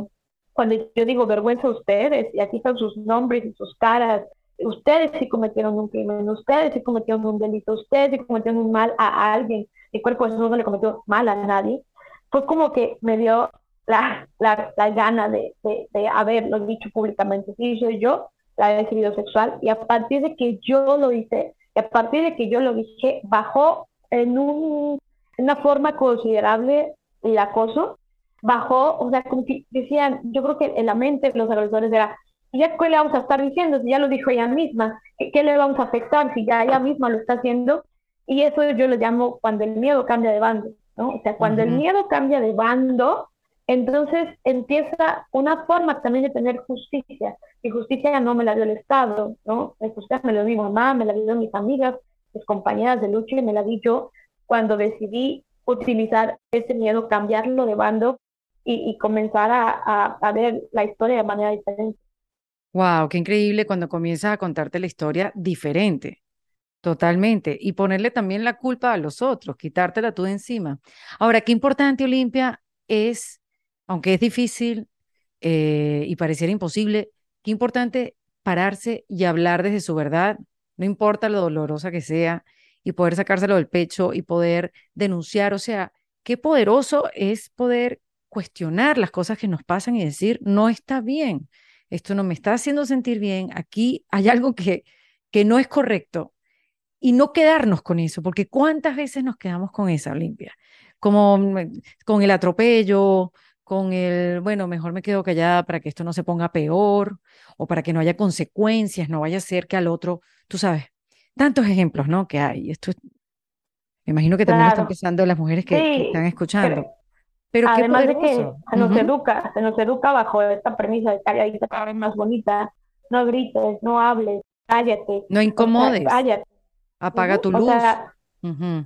cuando yo digo vergüenza a ustedes, y aquí están sus nombres y sus caras, ustedes sí cometieron un crimen, ustedes sí cometieron un delito, ustedes sí cometieron un mal a alguien, el cuerpo de no le cometió mal a nadie, fue como que me dio la, la, la gana de, de, de haberlo dicho públicamente. Sí, soy yo, la decidido sexual y a partir de que yo lo hice, y a partir de que yo lo dije, bajó en, un, una forma considerable el acoso, bajó, o sea, como que decían, yo creo que en la mente de los agresores era, ya qué le vamos a estar diciendo, si ya lo dijo ella misma, ¿qué, le vamos a afectar si ya ella misma lo está haciendo? Y eso yo lo llamo cuando el miedo cambia de bando, ¿no? O sea, cuando el miedo cambia de bando, entonces empieza una forma también de tener justicia. Y justicia no me la dio el Estado, ¿no? La justicia me la dio mi mamá, me la dio mis amigas, mis compañeras de lucha y me la di yo cuando decidí utilizar ese miedo, cambiarlo de bando y, comenzar a, ver la historia de manera diferente. Wow, qué increíble cuando comienzas a contarte la historia diferente, totalmente, y ponerle también la culpa a los otros, quitártela tú de encima. Ahora, qué importante, Olimpia, es, aunque es difícil eh, y pareciera imposible, qué importante pararse y hablar desde su verdad, no importa lo dolorosa que sea, y poder sacárselo del pecho y poder denunciar. O sea, qué poderoso es poder cuestionar las cosas que nos pasan y decir, no está bien, esto no me está haciendo sentir bien, aquí hay algo que, que no es correcto. Y no quedarnos con eso, porque cuántas veces nos quedamos con esa Olimpia, como mm, con el atropello, con el, bueno, mejor me quedo callada para que esto no se ponga peor o para que no haya consecuencias, no vaya a ser que al otro, tú sabes, tantos ejemplos, ¿no? Que hay. Esto, me imagino que también están pensando las mujeres que, están escuchando. Pero, además de que se nos educa, se nos educa bajo esta premisa de calladita cada vez más bonita, no grites, no hables, cállate. No incomodes. cállate. Apaga tu luz.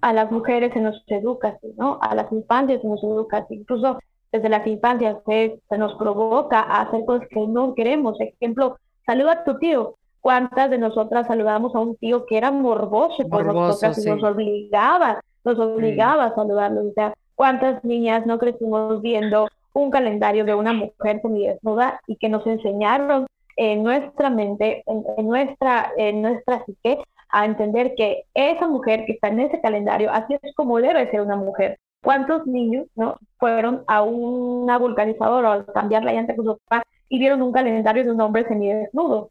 A las mujeres se nos educa, ¿no? A las infancias se nos educa, incluso desde las infancias se, nos provoca a hacer cosas que no queremos. Ejemplo, saluda a tu tío. ¿Cuántas de nosotras saludamos a un tío que era morboso por nosotras y nos obligaba, nos obligaba a saludarlo? O sea, ¿cuántas niñas no crecimos viendo un calendario de una mujer semidesnuda y que nos enseñaron en nuestra mente, en, nuestra, en nuestra psique, a entender que esa mujer que está en ese calendario, así es como debe ser una mujer. ¿Cuántos niños no fueron a una vulcanizadora o a cambiar la llanta con su papá y vieron un calendario de un hombre semidesnudo?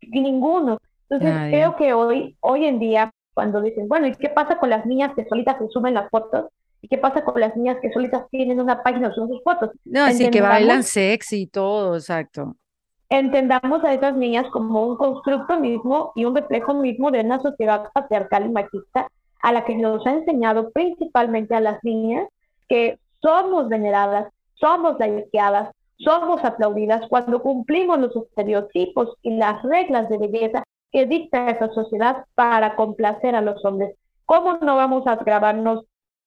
Ninguno. Entonces creo que hoy, hoy en día, cuando dicen, bueno, ¿y qué pasa con las niñas que solitas se suben las fotos? ¿Y qué pasa con las niñas que solitas tienen una página con sus fotos? No, así que bailan sexy y todo, exacto. Entendamos a esas niñas como un constructo mismo y un reflejo mismo de una sociedad patriarcal y machista a la que nos ha enseñado principalmente a las niñas que somos veneradas, somos laiqueadas, somos aplaudidas cuando cumplimos los estereotipos y las reglas de belleza que dicta esa sociedad para complacer a los hombres. ¿Cómo no vamos a grabarnos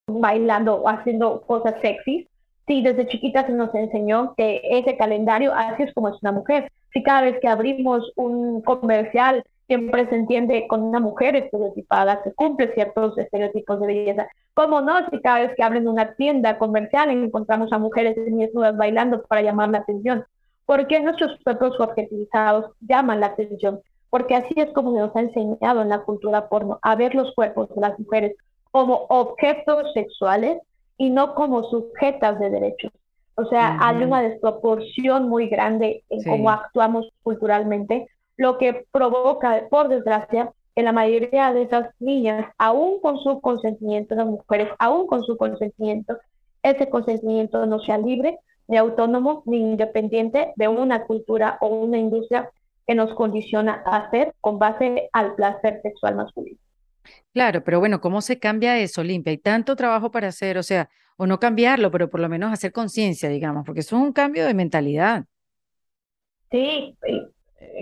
bailando o haciendo cosas sexys si desde chiquitas se nos enseñó que ese calendario así es como es una mujer? Si cada vez que abrimos un comercial siempre se entiende con una mujer estereotipada que cumple ciertos estereotipos de belleza. ¿Cómo no? Si cada vez que abren una tienda comercial encontramos a mujeres desnudas bailando para llamar la atención. ¿Por qué nuestros cuerpos objetivizados llaman la atención? Porque así es como nos ha enseñado en la cultura porno a ver los cuerpos de las mujeres como objetos sexuales y no como sujetas de derechos. O sea, hay una desproporción muy grande en cómo actuamos culturalmente lo que provoca, por desgracia, que la mayoría de esas niñas, aún con su consentimiento, las mujeres, aún con su consentimiento, ese consentimiento no sea libre, ni autónomo, ni independiente de una cultura o una industria que nos condiciona a hacer con base al placer sexual masculino. Claro, pero bueno, ¿cómo se cambia eso, Limpia? Hay tanto trabajo para hacer, o sea, o no cambiarlo, pero por lo menos hacer conciencia, digamos, porque eso es un cambio de mentalidad. Sí,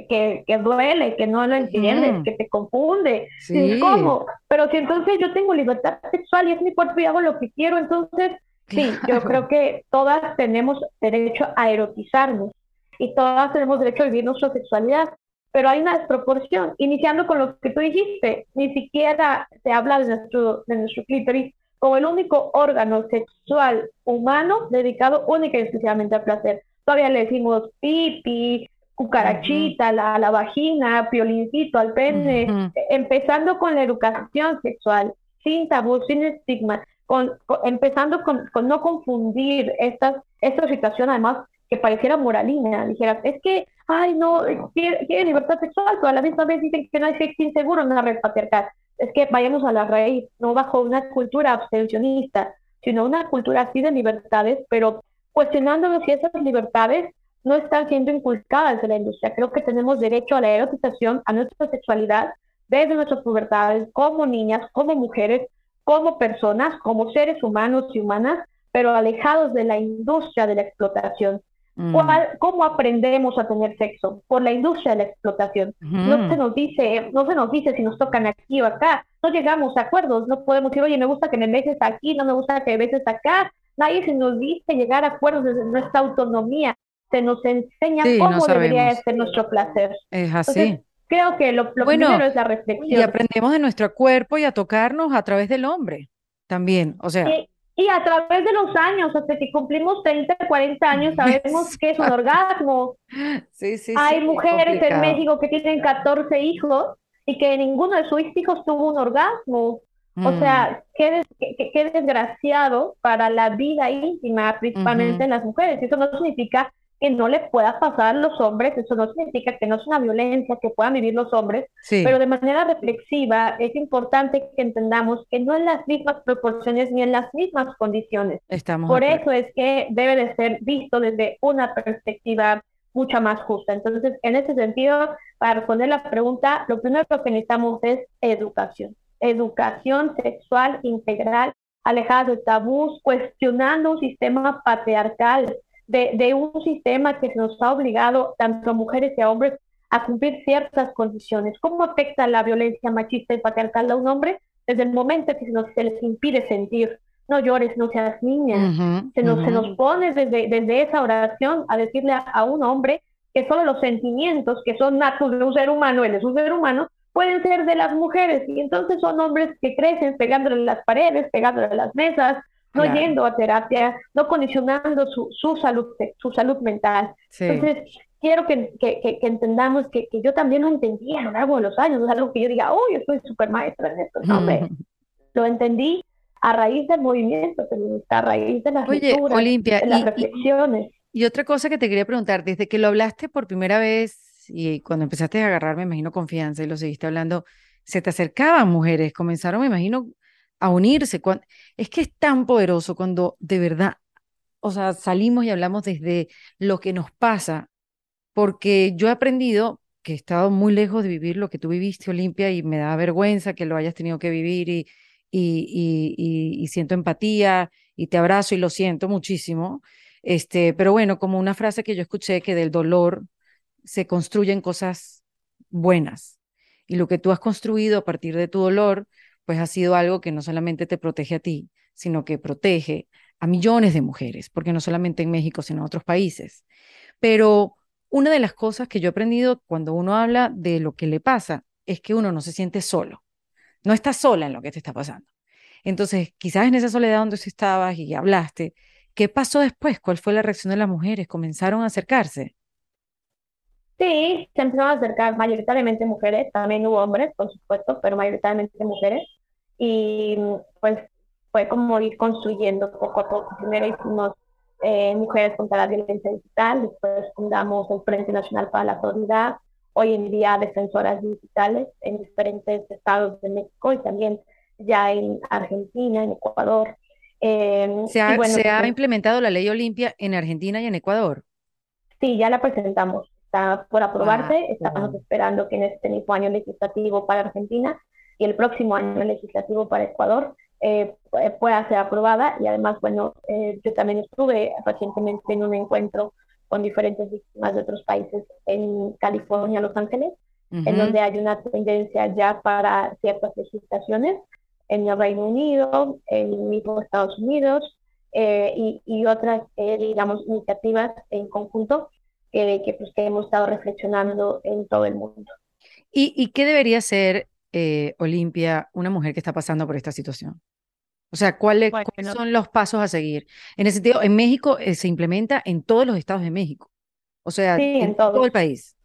que, que duele, que no lo entiendes, que te confunde. ¿Cómo? Pero si entonces yo tengo libertad sexual y es mi cuerpo y hago lo que quiero, entonces sí, yo creo que todas tenemos derecho a erotizarnos y todas tenemos derecho a vivir nuestra sexualidad, pero hay una desproporción, iniciando con lo que tú dijiste, ni siquiera se habla de nuestro, de nuestro clítoris como el único órgano sexual humano dedicado única y exclusivamente al placer. Todavía le decimos pipi, cucarachita, la, la, vagina, piolincito, al pene, empezando con la educación sexual, sin tabú, sin estigma, con, empezando con, con, no confundir estas, esta situación, además, que pareciera moralina, dijeras, es que, ay, no, quiere, libertad sexual, pero a la misma vez dicen que no hay sexo inseguro en una red patriarcal. Es que vayamos a la raíz, no bajo una cultura abstencionista, sino una cultura así de libertades, pero cuestionándonos si esas libertades no están siendo inculcadas en la industria. Creo que tenemos derecho a la erotización, a nuestra sexualidad, desde nuestras pubertades, como niñas, como mujeres, como personas, como seres humanos y humanas, pero alejados de la industria de la explotación. Mm. ¿Cómo aprendemos a tener sexo? Por la industria de la explotación. No se nos dice, no se nos dice si nos tocan aquí o acá. No llegamos a acuerdos. No podemos decir, oye, me gusta que me beses aquí, no me gusta que me beses acá. Nadie se nos dice llegar a acuerdos desde nuestra autonomía se nos enseña cómo debería ser nuestro placer. Es así. creo que lo, primero es la reflexión. Y aprendemos de nuestro cuerpo y a tocarnos a través del hombre también, o sea. Y, a través de los años, hasta que cumplimos 30, 40 años, sabemos qué es un orgasmo. Sí, sí, Hay mujeres en México que tienen 14 hijos y que ninguno de sus hijos tuvo un orgasmo. O sea, mm. qué, qué, desgraciado para la vida íntima, principalmente en las mujeres. Eso no significa que no le pueda pasar a los hombres, eso no significa que no es una violencia que puedan vivir los hombres, pero de manera reflexiva es importante que entendamos que no en las mismas proporciones ni en las mismas condiciones. Estamos Por eso es que debe de ser visto desde una perspectiva mucho más justa. Entonces, en ese sentido, para responder la pregunta, lo primero que necesitamos es educación educación sexual integral, alejada de tabús, cuestionando un sistema patriarcal, de, de, un sistema que nos ha obligado tanto a mujeres y a hombres a cumplir ciertas condiciones. ¿Cómo afecta la violencia machista y patriarcal a un hombre? Desde el momento que se, nos, se les impide sentir, no llores, no seas niña. se, nos, se nos pone desde, desde esa oración a decirle a, a, un hombre que solo los sentimientos que son natos de un ser humano, él es un ser humano, pueden ser de las mujeres y entonces son hombres que crecen pegándole las paredes, pegándole las mesas, no yendo a terapia, no condicionando su, su salud, su salud mental. Entonces, quiero que, que, que, entendamos que, yo también lo entendí a lo largo de los años, no es algo que yo diga, oh, yo soy súper maestra en esto, no, hombre, lo entendí a raíz del movimiento a raíz de las Oye, Olimpia, de las reflexiones. y otra cosa que te quería preguntar, desde que lo hablaste por primera vez y cuando empezaste a agarrar, me imagino, confianza y lo seguiste hablando, se te acercaban mujeres, comenzaron, me imagino, a unirse. Es que es tan poderoso cuando de verdad, o sea, salimos y hablamos desde lo que nos pasa, porque yo he aprendido que he estado muy lejos de vivir lo que tú viviste, Olimpia, y me da vergüenza que lo hayas tenido que vivir y, y, y, y siento empatía y te abrazo y lo siento muchísimo. Este, pero bueno, como una frase que yo escuché que del dolor se construyen cosas buenas. Y lo que tú has construido a partir de tu dolor, pues ha sido algo que no solamente te protege a ti, sino que protege a millones de mujeres, porque no solamente en México, sino en otros países. Pero una de las cosas que yo he aprendido cuando uno habla de lo que le pasa es que uno no se siente solo, no estás sola en lo que te está pasando. Entonces, quizás en esa soledad donde tú estabas y hablaste, ¿qué pasó después? ¿Cuál fue la reacción de las mujeres? ¿Comenzaron a acercarse? Sí, se empezaron a acercar mayoritariamente mujeres, también hubo hombres, por supuesto, pero mayoritariamente mujeres. Y pues fue como ir construyendo poco a poco. Primero hicimos eh, Mujeres contra la Violencia Digital, después fundamos el Frente Nacional para la Seguridad, hoy en día defensoras digitales en diferentes estados de México y también ya en Argentina, en Ecuador. Eh, ¿Se, ha, ¿se ha pues implementado la ley Olimpia en Argentina y en Ecuador? Sí, ya la presentamos está por aprobarse. Estamos esperando que en este mismo año legislativo para Argentina y el próximo año legislativo para Ecuador eh, pueda ser aprobada. Y además, bueno, eh, yo también estuve recientemente en un encuentro con diferentes víctimas de otros países en California, Los Ángeles, en donde hay una tendencia ya para ciertas legislaciones en el Reino Unido, en mismo Estados Unidos eh, y, y, otras, digamos, iniciativas en conjunto que, pues, que hemos estado reflexionando en todo el mundo. ¿Y, y qué debería ser, eh, Olimpia, una mujer que está pasando por esta situación? O sea, ¿cuáles, son los pasos a seguir? En ese sentido, en México eh, se implementa en todos los estados de México. O sea, en, todo. el país.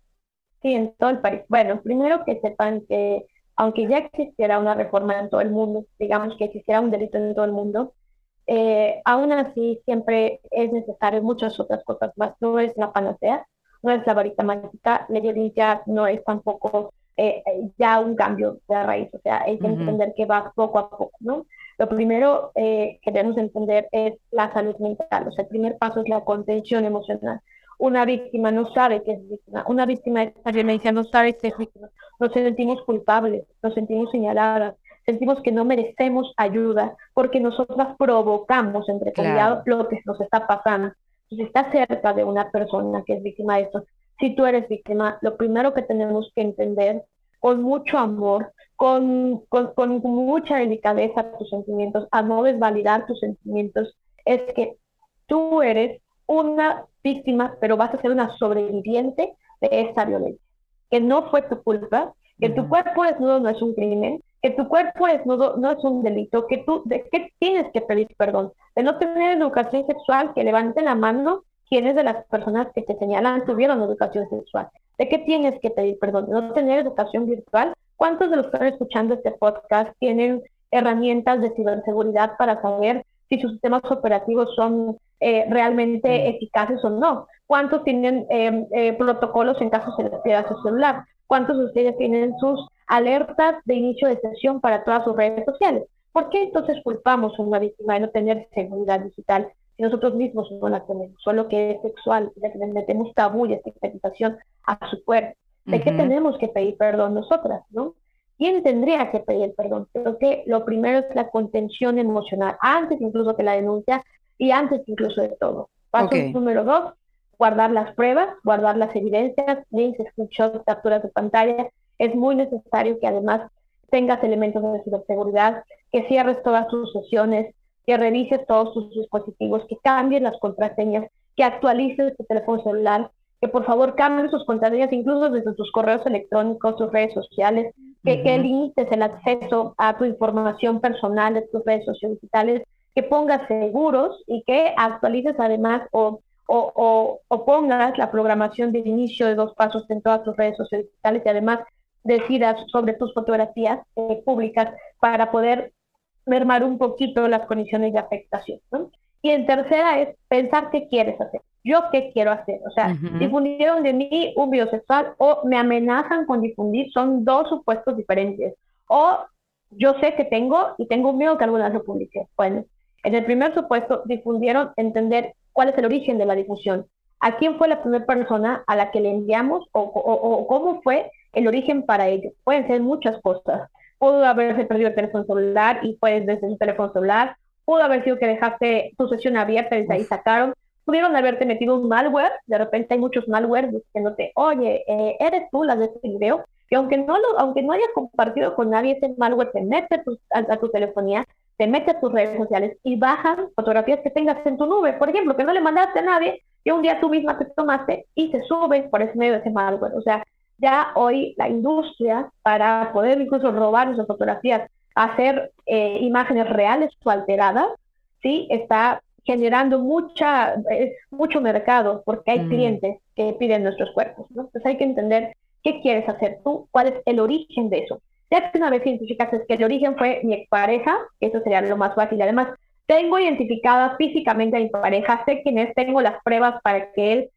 Sí, en todo el país. Bueno, primero que sepan que aunque ya existiera una reforma en todo el mundo, digamos que existiera un delito en todo el mundo, eh, aún así siempre es necesario muchas otras cosas más. No es la panacea, no es la varita mágica, la violencia no es tampoco eh, ya un cambio de raíz, o sea, hay que entender que va poco a poco, ¿no? Lo primero eh, que debemos entender es la salud mental, o sea, el primer paso es la contención emocional. Una víctima no sabe que es víctima, una víctima de esta violencia no sabe que es víctima, nos sentimos culpables, nos sentimos señaladas, sentimos que no merecemos ayuda porque nosotras provocamos, entre comillas, lo que nos está pasando. Si estás cerca de una persona que es víctima de esto, si tú eres víctima, lo primero que tenemos que entender con mucho amor, con, con, con mucha delicadeza tus sentimientos, a no desvalidar tus sentimientos, es que tú eres una víctima, pero vas a ser una sobreviviente de esa violencia. Que no fue tu culpa, que tu cuerpo desnudo no es un crimen, que tu cuerpo desnudo no es un delito, que tú, ¿de qué tienes que pedir perdón? De no tener educación sexual, que levanten la mano quienes de las personas que te señalan tuvieron educación sexual. ¿De qué tienes que pedir perdón? ¿De no tener educación virtual? ¿Cuántos de los que están escuchando este podcast tienen herramientas de ciberseguridad para saber si sus sistemas operativos son eh, realmente mm. eficaces o no? ¿Cuántos tienen em, eh, protocolos en caso se les pierda su celular? ¿Cuántos de ustedes tienen sus alertas de inicio de sesión para todas sus redes sociales? ¿Por qué entonces culpamos a una víctima de no tener seguridad digital si nosotros mismos no la tenemos? Solo que es sexual, le metemos tabú y estigmatización a su cuerpo. ¿De qué tenemos que pedir perdón nosotras, no? ¿Quién tendría que pedir perdón? Creo que lo primero es la contención emocional, antes incluso que la denuncia y antes incluso de todo. Paso número dos, guardar las pruebas, guardar las evidencias, links, screenshots, capturas de pantalla. Es muy necesario que además tengas elementos de ciberseguridad, que cierres todas tus sesiones, que revises todos tus dispositivos, que cambies las contraseñas, que actualices tu teléfono celular, que por favor cambies sus contraseñas incluso desde tus correos electrónicos, tus redes sociales, que, que limites el acceso a tu información personal de tus redes sociales digitales, que pongas seguros y que actualices además o, o, o, pongas la programación de inicio de dos pasos en todas tus redes sociales digitales y además decidas sobre tus fotografías eh, públicas para poder mermar un poquito las condiciones de afectación. Y en tercera es pensar qué quieres hacer. Yo qué quiero hacer. O sea, difundieron de mí un video sexual o me amenazan con difundir. Son dos supuestos diferentes. O yo sé que tengo y tengo un miedo que alguna vez lo publique. Bueno, en el primer supuesto difundieron entender cuál es el origen de la difusión. ¿A quién fue la primera persona a la que le enviamos o, o cómo fue el origen para ello? Pueden ser muchas cosas pudo haberse perdido el teléfono celular y puedes desde un teléfono celular, pudo haber sido que dejaste tu sesión abierta y ahí sacaron, pudieron haberte metido un malware, de repente hay muchos malware diciéndote, oye, eh, eres tú la de este video, que aunque no lo, aunque no hayas compartido con nadie ese malware, te mete a, tu telefonía, te mete a tus redes sociales y bajan fotografías que tengas en tu nube, por ejemplo, que no le mandaste a nadie, y un día tú misma te tomaste y se sube por ese medio de ese malware. O sea, ya hoy la industria, para poder incluso robar esas fotografías, hacer eh, imágenes reales o alteradas, ¿sí? está generando mucha, eh, mucho mercado porque hay mm. clientes que piden nuestros cuerpos. ¿no? Entonces hay que entender qué quieres hacer tú, cuál es el origen de eso. Ya que una vez identificaste que el origen fue mi expareja, eso sería lo más fácil. Además, tengo identificada físicamente a mi pareja, sé quién es, tengo las pruebas para que él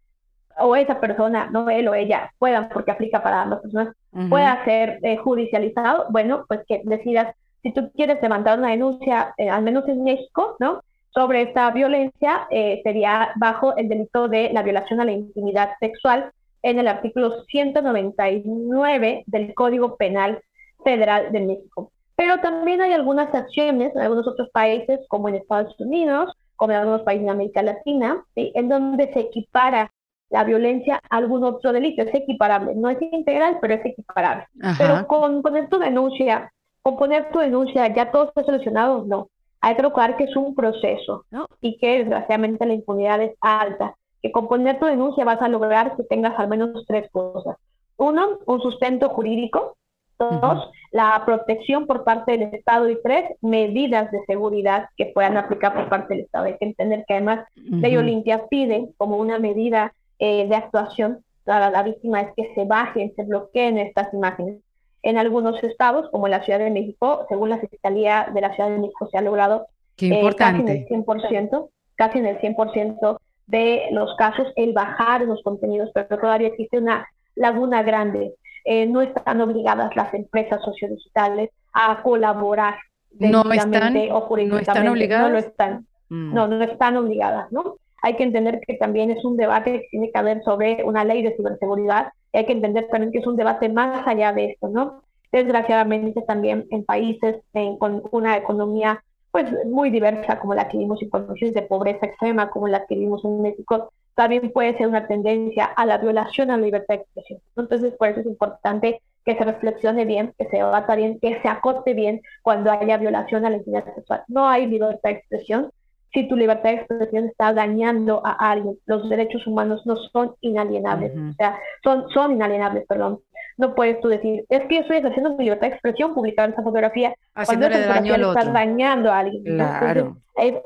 o esa persona, no él o ella, puedan, porque aplica para ambas personas, pueda ser eh, judicializado, bueno, pues que decidas si tú quieres levantar una denuncia, eh, al menos en México, ¿no? Sobre esta violencia, eh, sería bajo el delito de la violación a la intimidad sexual en el artículo 199 del Código Penal Federal de México. Pero también hay algunas acciones en algunos otros países, como en Estados Unidos, como en algunos países de América Latina, en donde se equipara la violencia a algún otro delito. Es equiparable, no es integral, pero es equiparable. Pero con poner tu denuncia, con poner tu denuncia, ya todo está solucionado, no. Hay que recordar que es un proceso, ¿no? Y que desgraciadamente la impunidad es alta. Que con poner tu denuncia vas a lograr que tengas al menos tres cosas. Uno, un sustento jurídico. Dos, la protección por parte del Estado. Y tres, medidas de seguridad que puedan aplicar por parte del Estado. Hay que entender que además Ley Olimpia pide como una medida eh, de actuación para la víctima es que se bajen, se bloqueen estas imágenes. En algunos estados, como en la Ciudad de México, según la Fiscalía de la Ciudad de México, se ha logrado eh, casi en el 100%, casi en el 100% de los casos el bajar los contenidos, pero todavía existe una laguna grande. Eh, no están obligadas las empresas sociodigitales a colaborar no están, o no están obligadas. No lo están. Mm. No, no están obligadas, ¿no? Hay que entender que también es un debate que tiene que haber sobre una ley de ciberseguridad y hay que entender también que es un debate más allá de esto, ¿no? Desgraciadamente también en países con una economía pues muy diversa como la que vimos en condiciones de pobreza extrema como la que vimos en México, también puede ser una tendencia a la violación a la libertad de expresión. Entonces, por eso es importante que se reflexione bien, que se debata bien, que se acote bien cuando haya violación a la intimidad sexual. No hay libertad de expresión si tu libertad de expresión está dañando a alguien. Los derechos humanos no son inalienables, o sea, son, son inalienables, perdón. No puedes tú decir, es que yo estoy ejerciendo mi libertad de expresión, publicar esa fotografía, cuando esa fotografía está dañando a alguien. Claro.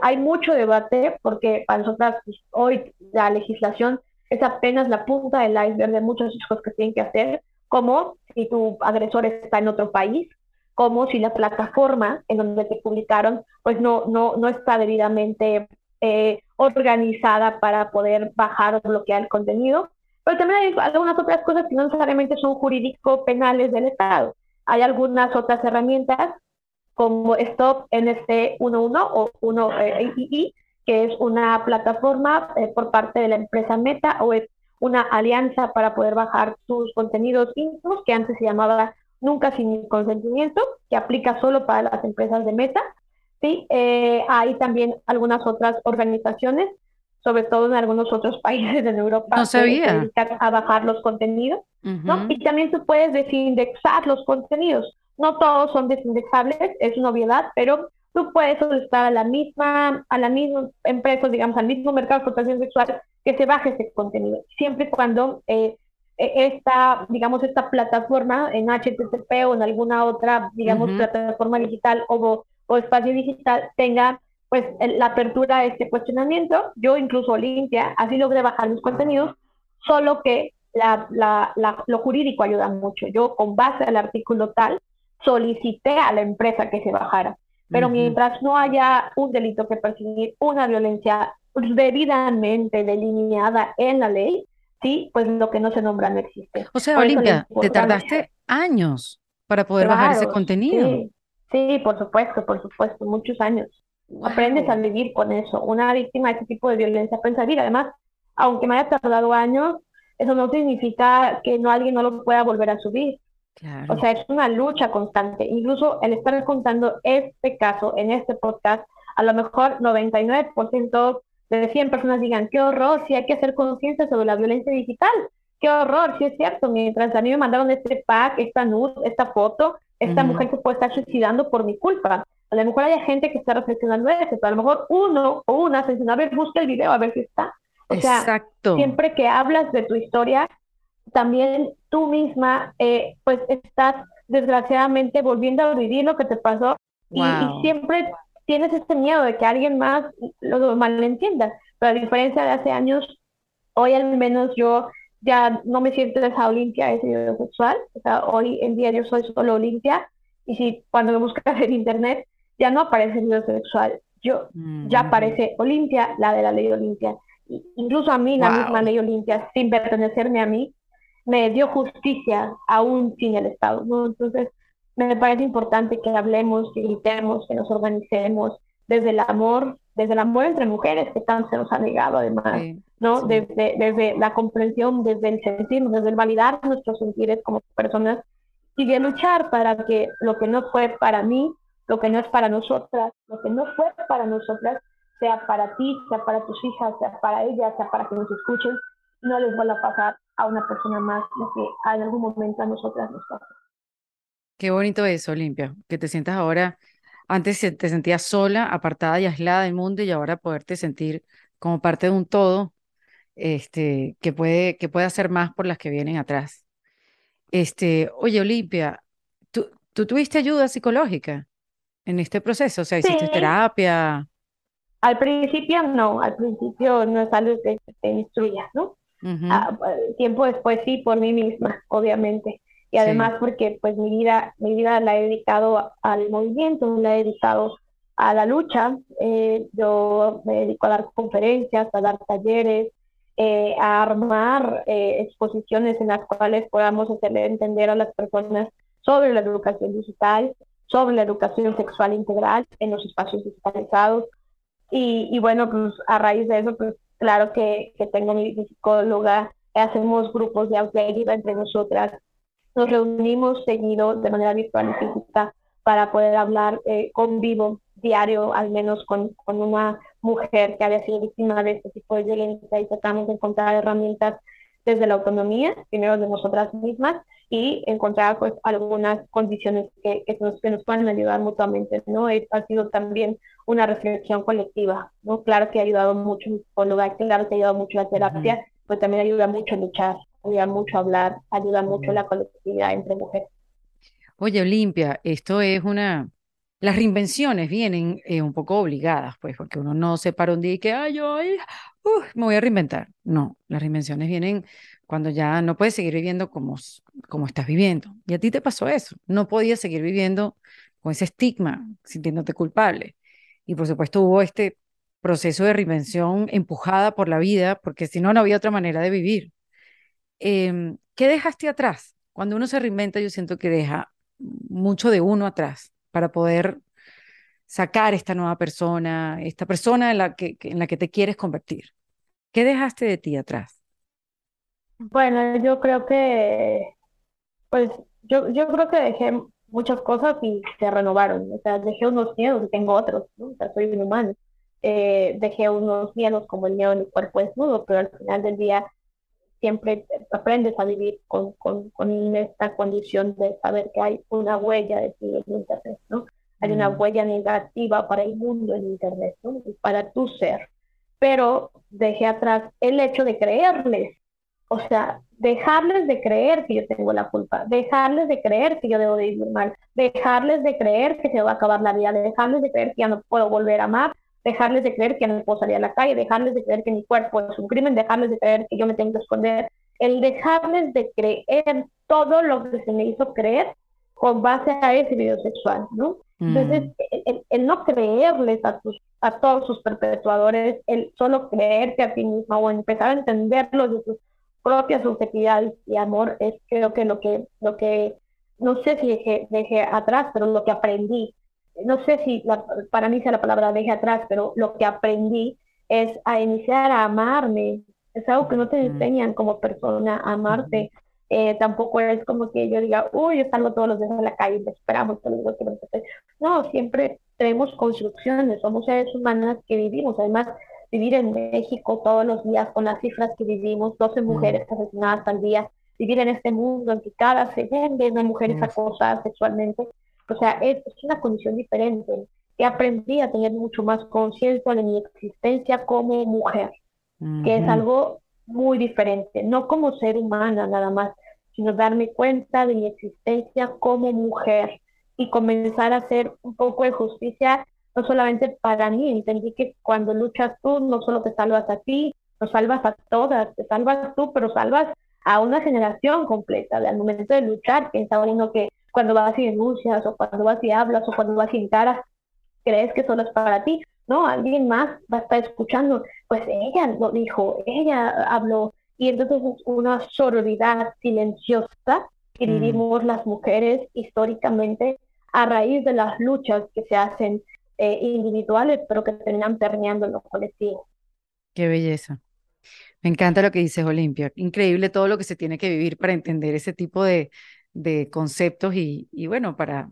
hay, mucho debate porque para nosotras pues, hoy la legislación es apenas la punta del iceberg de muchos cosas que tienen que hacer, como si tu agresor está en otro país, como si la plataforma en donde te publicaron pues no, no, no está debidamente eh, organizada para poder bajar o bloquear el contenido. Pero también hay algunas otras cosas que no necesariamente son jurídico-penales del Estado. Hay algunas otras herramientas como Stop NC 11 o 1II, eh, que es una plataforma eh, por parte de la empresa Meta o es una alianza para poder bajar tus contenidos íntimos que antes se llamaba nunca sin consentimiento, que aplica solo para las empresas de meta. Sí, eh, hay también algunas otras organizaciones, sobre todo en algunos otros países en Europa, que se dedican a bajar los contenidos. ¿no? Y también tú puedes desindexar los contenidos. No todos son desindexables, es una obviedad, pero tú puedes solicitar a la misma, a la misma empresa, digamos, al mismo mercado de explotación sexual que se baje ese contenido, siempre y cuando eh, esta, digamos, esta plataforma en HTTP o en alguna otra, digamos, plataforma digital o, o espacio digital tenga pues la apertura a este cuestionamiento. Yo incluso Olimpia, así logré bajar los contenidos, solo que la, la, lo jurídico ayuda mucho. Yo con base al artículo tal solicité a la empresa que se bajara. Pero mientras no haya un delito que perseguir, una violencia debidamente delineada en la ley, sí, pues lo que no se nombra no existe. O sea, Olimpia, te tardaste años para poder bajar ese contenido. Sí, por supuesto, por supuesto, muchos años. Aprendes a vivir con eso. Una víctima de este tipo de violencia aprende a vivir. Además, aunque me haya tardado años, eso no significa que no alguien no lo pueda volver a subir. O sea, es una lucha constante. Incluso el estar contando este caso en este podcast, a lo mejor 99% de 100 personas digan, qué horror, si hay que hacer conciencia sobre la violencia digital. Qué horror, si es cierto. Mientras a mí me mandaron este pack, esta nud, esta foto, esta mujer que puede estar suicidando por mi culpa. A lo mejor hay gente que está reflexionando eso, pero a lo mejor uno o una se a ver, busca el video, a ver si está. O sea, siempre que hablas de tu historia, también tú misma, eh, pues estás desgraciadamente volviendo a vivir lo que te pasó y, y, siempre tienes este miedo de que alguien más lo malentienda. Pero a diferencia de hace años, hoy al menos yo ya no me siento esa Olimpia ese sexual. O sea, hoy en día yo soy solo Olimpia. Y si cuando me buscas en internet ya no aparece el sexual, yo ya aparece Olimpia, la de la ley Olimpia. Incluso a mí, la misma ley Olimpia, sin pertenecerme a mí, me dio justicia aún sin el Estado. ¿no? Entonces, me parece importante que hablemos, que gritemos, que nos organicemos desde el amor, desde el amor entre mujeres que tanto se nos ha negado además, ¿no? Desde, desde la comprensión, desde el sentirnos, desde el validar nuestros sentires como personas y de luchar para que lo que no fue para mí, lo que no es para nosotras, lo que no fue para nosotras, sea para ti, sea para tus hijas, sea para ellas, sea para que nos escuchen, no les vuelva a pasar a una persona más lo que en algún momento a nosotras nos pasó. Qué bonito eso, Olimpia, que te sientas ahora, antes te sentías sola, apartada y aislada del mundo y ahora poderte sentir como parte de un todo, este, que puede, que puede hacer más por las que vienen atrás. Este, oye, Olimpia, ¿tú, ¿tú tuviste ayuda psicológica en este proceso? O sea, ¿hiciste terapia? Al principio no, al principio no es algo que te instruya, ¿no? Ah, tiempo después sí, por mí misma, obviamente y además porque pues mi vida, mi vida la he dedicado al movimiento, la he dedicado a la lucha, eh, yo me dedico a dar conferencias, a dar talleres, eh, a armar eh, exposiciones en las cuales podamos hacerle entender a las personas sobre la educación digital, sobre la educación sexual integral en los espacios digitalizados. Y, y bueno, pues a raíz de eso, pues claro que, que tengo mi, psicóloga, hacemos grupos de autoayuda entre nosotras nos reunimos seguido de manera virtual y física para poder hablar eh, con vivo, diario, al menos con, con, una mujer que había sido víctima de este tipo de violencia y tratamos de encontrar herramientas desde la autonomía, primero de nosotras mismas, y encontrar pues algunas condiciones que, que, nos, que nos puedan ayudar mutuamente. ¿no? Ha sido también una reflexión colectiva, ¿no? Claro que ha ayudado mucho con lugar, claro que ha ayudado mucho la terapia, pues también ayuda mucho a luchar, ayuda mucho a hablar, ayuda mucho la colectividad entre mujeres. Oye, Olimpia, esto es una... Las reinvenciones vienen eh, un poco obligadas, pues, porque uno no se para un día y que, ay, yo uh, me voy a reinventar. No, las reinvenciones vienen cuando ya no puedes seguir viviendo como, como estás viviendo. Y a ti te pasó eso. No podías seguir viviendo con ese estigma, sintiéndote culpable. Y por supuesto hubo este proceso de reinvención empujada por la vida, porque si no, no había otra manera de vivir. Em, ¿Qué dejaste atrás? Cuando uno se reinventa, yo siento que deja mucho de uno atrás para poder sacar esta nueva persona, esta persona en la que, en la que te quieres convertir. ¿Qué dejaste de ti atrás? Bueno, yo creo que, pues, yo, yo creo que dejé muchas cosas y se renovaron. O sea, dejé unos miedos y tengo otros, ¿no? O sea, soy un humano. Eh, dejé unos miedos como el miedo en el cuerpo desnudo, pero al final del día siempre aprendes a vivir con, con, con esta condición de saber que hay una huella de ti en Internet, ¿no? Hay una mm. huella negativa para el mundo en Internet, ¿no? para tu ser. Pero dejé atrás el hecho de creerles, o sea, dejarles de creer que yo tengo la culpa, dejarles de creer que yo debo de vivir mal, dejarles de creer que se va a acabar la vida, dejarles de creer que ya no puedo volver a amar, dejarles de creer que no puedo salir a la calle, dejarles de creer que mi cuerpo es un crimen, dejarles de creer que yo me tengo que esconder, el dejarles de creer todo lo que se me hizo creer con base a ese video sexual, ¿no? Entonces, mm. el, no creerles a, tus, a todos sus perpetuadores, el solo creerte a ti misma o empezar a entenderlos de sus propia subjetividad y amor es creo que lo que, lo que no sé si dejé, dejé atrás, pero lo que aprendí, no sé si para mí sea la palabra dejé atrás, pero lo que aprendí es a iniciar a amarme. Es algo que no te enseñan como persona a amarte. Eh, tampoco es como que yo diga, uy, yo salgo todos los días a la calle y me esperamos todos los días No, siempre tenemos construcciones, somos seres humanos que vivimos. Además, vivir en México todos los días con las cifras que vivimos, 12 mujeres asesinadas al día, vivir en este mundo en que cada segundo de mujeres acosadas sexualmente, o sea, es, una condición diferente. que aprendí a tener mucho más conciencia de mi existencia como mujer, que es algo muy diferente, no como ser humana nada más, sino darme cuenta de mi existencia como mujer y comenzar a hacer un poco de justicia no solamente para mí, entendí que cuando luchas tú no solo te salvas a ti, no salvas a todas, te salvas tú, pero salvas a una generación completa. Al momento de luchar, piensa uno que cuando vas y denuncias, o cuando vas y hablas, o cuando vas y encaras, crees que solo es para ti. No, alguien más va a estar escuchando. Pues ella lo dijo, ella habló. Y entonces es una sororidad silenciosa que mm. vivimos las mujeres históricamente a raíz de las luchas que se hacen eh, individuales, pero que terminan permeando en los colectivos. Qué belleza. Me encanta lo que dices, Olimpia. Increíble todo lo que se tiene que vivir para entender ese tipo de, de conceptos y, y, bueno, para,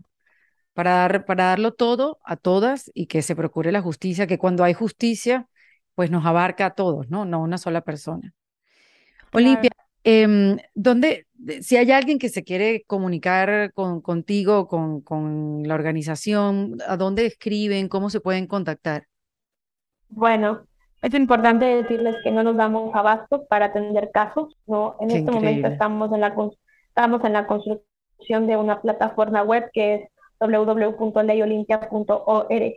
para, dar, para darlo todo a todas y que se procure la justicia, que cuando hay justicia, pues nos abarca a todos, ¿no? No una sola persona. Olimpia, eh, ¿dónde, si hay alguien que se quiere comunicar con, contigo, con, con la organización, ¿a dónde escriben? ¿Cómo se pueden contactar? Bueno, es importante decirles que no nos damos abasto para atender casos. ¿no? En este momento estamos en, la, estamos en la construcción de una plataforma web que es www.leyolimpia.org.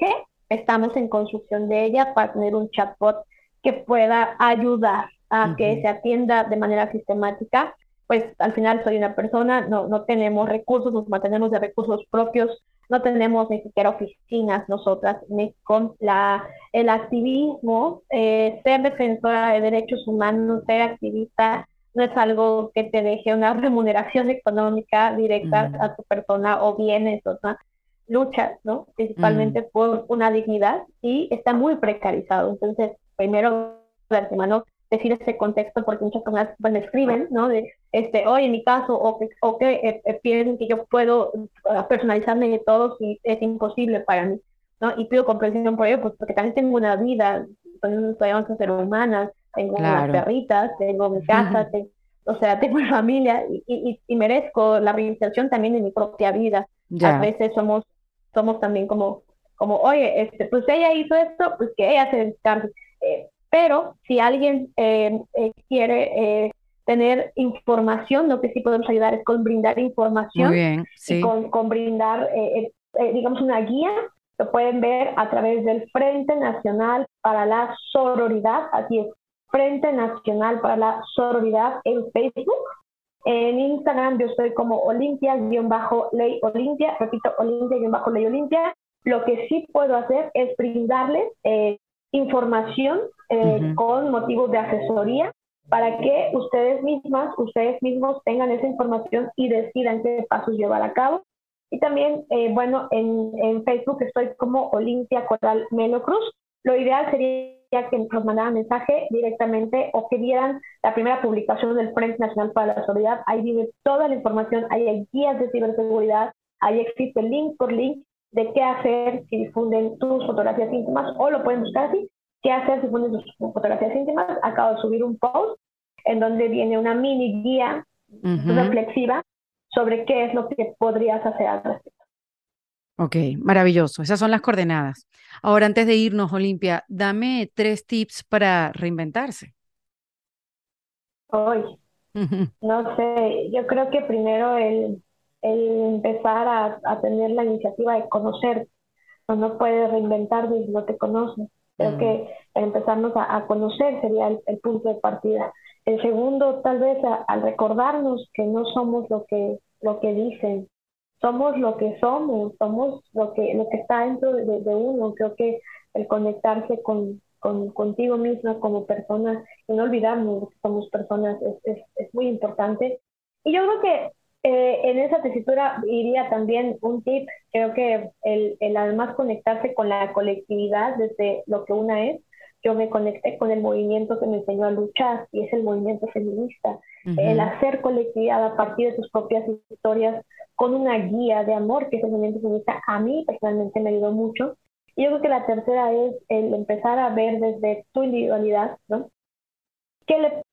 Estamos en construcción de ella para tener un chatbot que pueda ayudar a que se atienda de manera sistemática, pues al final soy una persona, no, no tenemos recursos, nos mantenemos de recursos propios, no tenemos ni siquiera oficinas nosotras ni con la, el activismo, eh, ser defensora de derechos humanos, ser activista, no es algo que te deje una remuneración económica directa a tu persona o bienes, o sea, luchas, ¿no? Principalmente por una dignidad y está muy precarizado. Entonces, primero, de antemano, decir ese contexto porque muchas personas pues, me escriben, ¿no? De, este, hoy en mi caso, o que, o que eh, eh, piensen que yo puedo uh, personalizarme de todos y es imposible para mí, ¿no? Y pido comprensión por ello, pues porque también tengo una vida, pues, soy ser humana, tengo unas perritas, tengo mi casa, o sea, tengo una familia y, y, y, merezco la reinserción también en mi propia vida. A veces somos, somos también como como, oye, este, pues ella hizo esto, pues que ella se descargue. Eh, pero si alguien eh, eh, quiere tener información, lo que sí podemos ayudar es con brindar información, y con, brindar, digamos, una guía. Lo pueden ver a través del Frente Nacional para la Sororidad, así es, Frente Nacional para la Sororidad en Facebook. En Instagram yo estoy como Olimpia-Ley Olimpia, repito, Olimpia-Ley Olimpia. Lo que sí puedo hacer es brindarles eh, información eh, con motivos de asesoría para que ustedes mismas, ustedes mismos tengan esa información y decidan qué pasos llevar a cabo. Y también, eh, bueno, en, en, Facebook estoy como Olimpia Coral Melo Cruz. Lo ideal sería que nos mandaran mensaje directamente o que vieran la primera publicación del Frente Nacional para la Seguridad. Ahí viene toda la información, ahí hay guías de ciberseguridad, ahí existe link por link de qué hacer si difunden tus fotografías íntimas o lo pueden buscar así, qué hacer si difunden tus fotografías íntimas. Acabo de subir un post en donde viene una mini guía reflexiva sobre qué es lo que podrías hacer al respecto. Ok, maravilloso. Esas son las coordenadas. Ahora, antes de irnos, Olimpia, dame tres tips para reinventarse. Hoy, no sé, yo creo que primero el, el empezar a, tener la iniciativa de conocer. No, puedes reinventar desde no te conoces. Creo que empezarnos a, conocer sería el, punto de partida. El segundo, tal vez al recordarnos que no somos lo que, lo que dicen, somos lo que somos, somos lo que, lo que está dentro de, uno. Creo que el conectarse con, con, contigo misma como persona y no olvidarnos que somos personas es, es, es muy importante. Y yo creo que eh, en esa tesitura iría también un tip, creo que el, el, además conectarse con la colectividad desde lo que una es. Yo me conecté con el movimiento que me enseñó a luchar y es el movimiento feminista. El hacer colectividad a partir de sus propias historias con una guía de amor, que es el movimiento feminista, a mí personalmente me ayudó mucho. Y yo creo que la tercera es el empezar a ver desde tu individualidad, ¿no? ¿Qué le,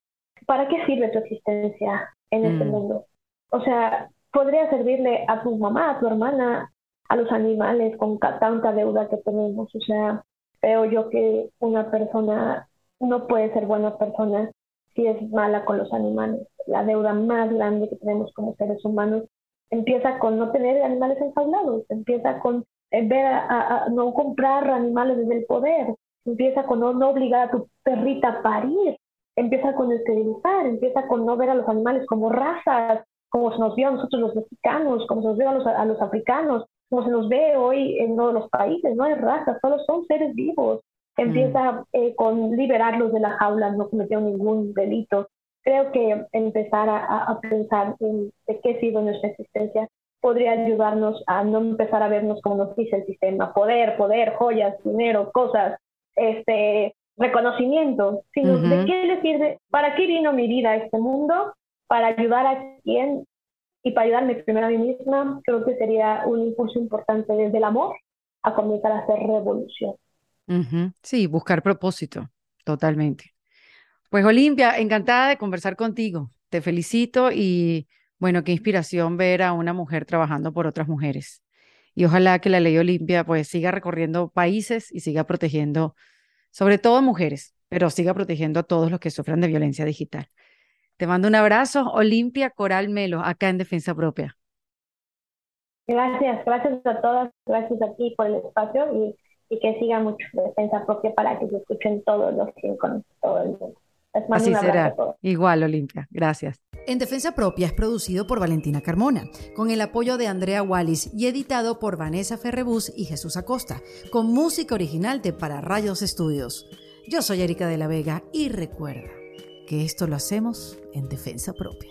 ¿Para qué sirve tu existencia en este mm. mundo? O sea, podría servirle a tu mamá, a tu hermana, a los animales con tanta deuda que tenemos. O sea, veo yo que una persona no puede ser buena persona si es mala con los animales. La deuda más grande que tenemos como seres humanos empieza con no tener animales enjaulados, empieza con eh, ver a, no comprar animales desde el poder, empieza con no, no obligar a tu perrita a parir, empieza con esterilizar, empieza con no ver a los animales como razas, como se nos ve a nosotros los mexicanos, como se nos ve a los, a los africanos, como se nos ve hoy en todos los países, no hay razas, solo son seres vivos. Empieza eh, con liberarlos de la jaula, no cometió ningún delito. Creo que empezar a, a pensar en de qué sirve nuestra existencia podría ayudarnos a no empezar a vernos como nos dice el sistema, poder, poder, joyas, dinero, cosas, este reconocimiento, sino de qué le sirve, para qué vino mi vida a este mundo para ayudar a quien y para ayudarme primero a mí misma, creo que sería un impulso importante desde el amor a comenzar a hacer revolución. Sí, buscar propósito, totalmente. Pues Olimpia, encantada de conversar contigo. Te felicito y bueno, qué inspiración ver a una mujer trabajando por otras mujeres. Y ojalá que la ley Olimpia pues siga recorriendo países y siga protegiendo, sobre todo mujeres, pero siga protegiendo a todos los que sufran de violencia digital. Te mando un abrazo, Olimpia Coral Melo, acá en Defensa Propia. Gracias, gracias a todas, gracias a ti por el espacio y, que siga mucho Defensa Propia para que se escuchen todos los que todo el mundo. Así será. Igual, Olimpia. Gracias. En Defensa Propia es producido por Valentina Carmona, con el apoyo de Andrea Wallis y editado por Vanessa Ferrebus y Jesús Acosta, con música original de Para Rayos Estudios. Yo soy Erika de la Vega y recuerda que esto lo hacemos en defensa propia.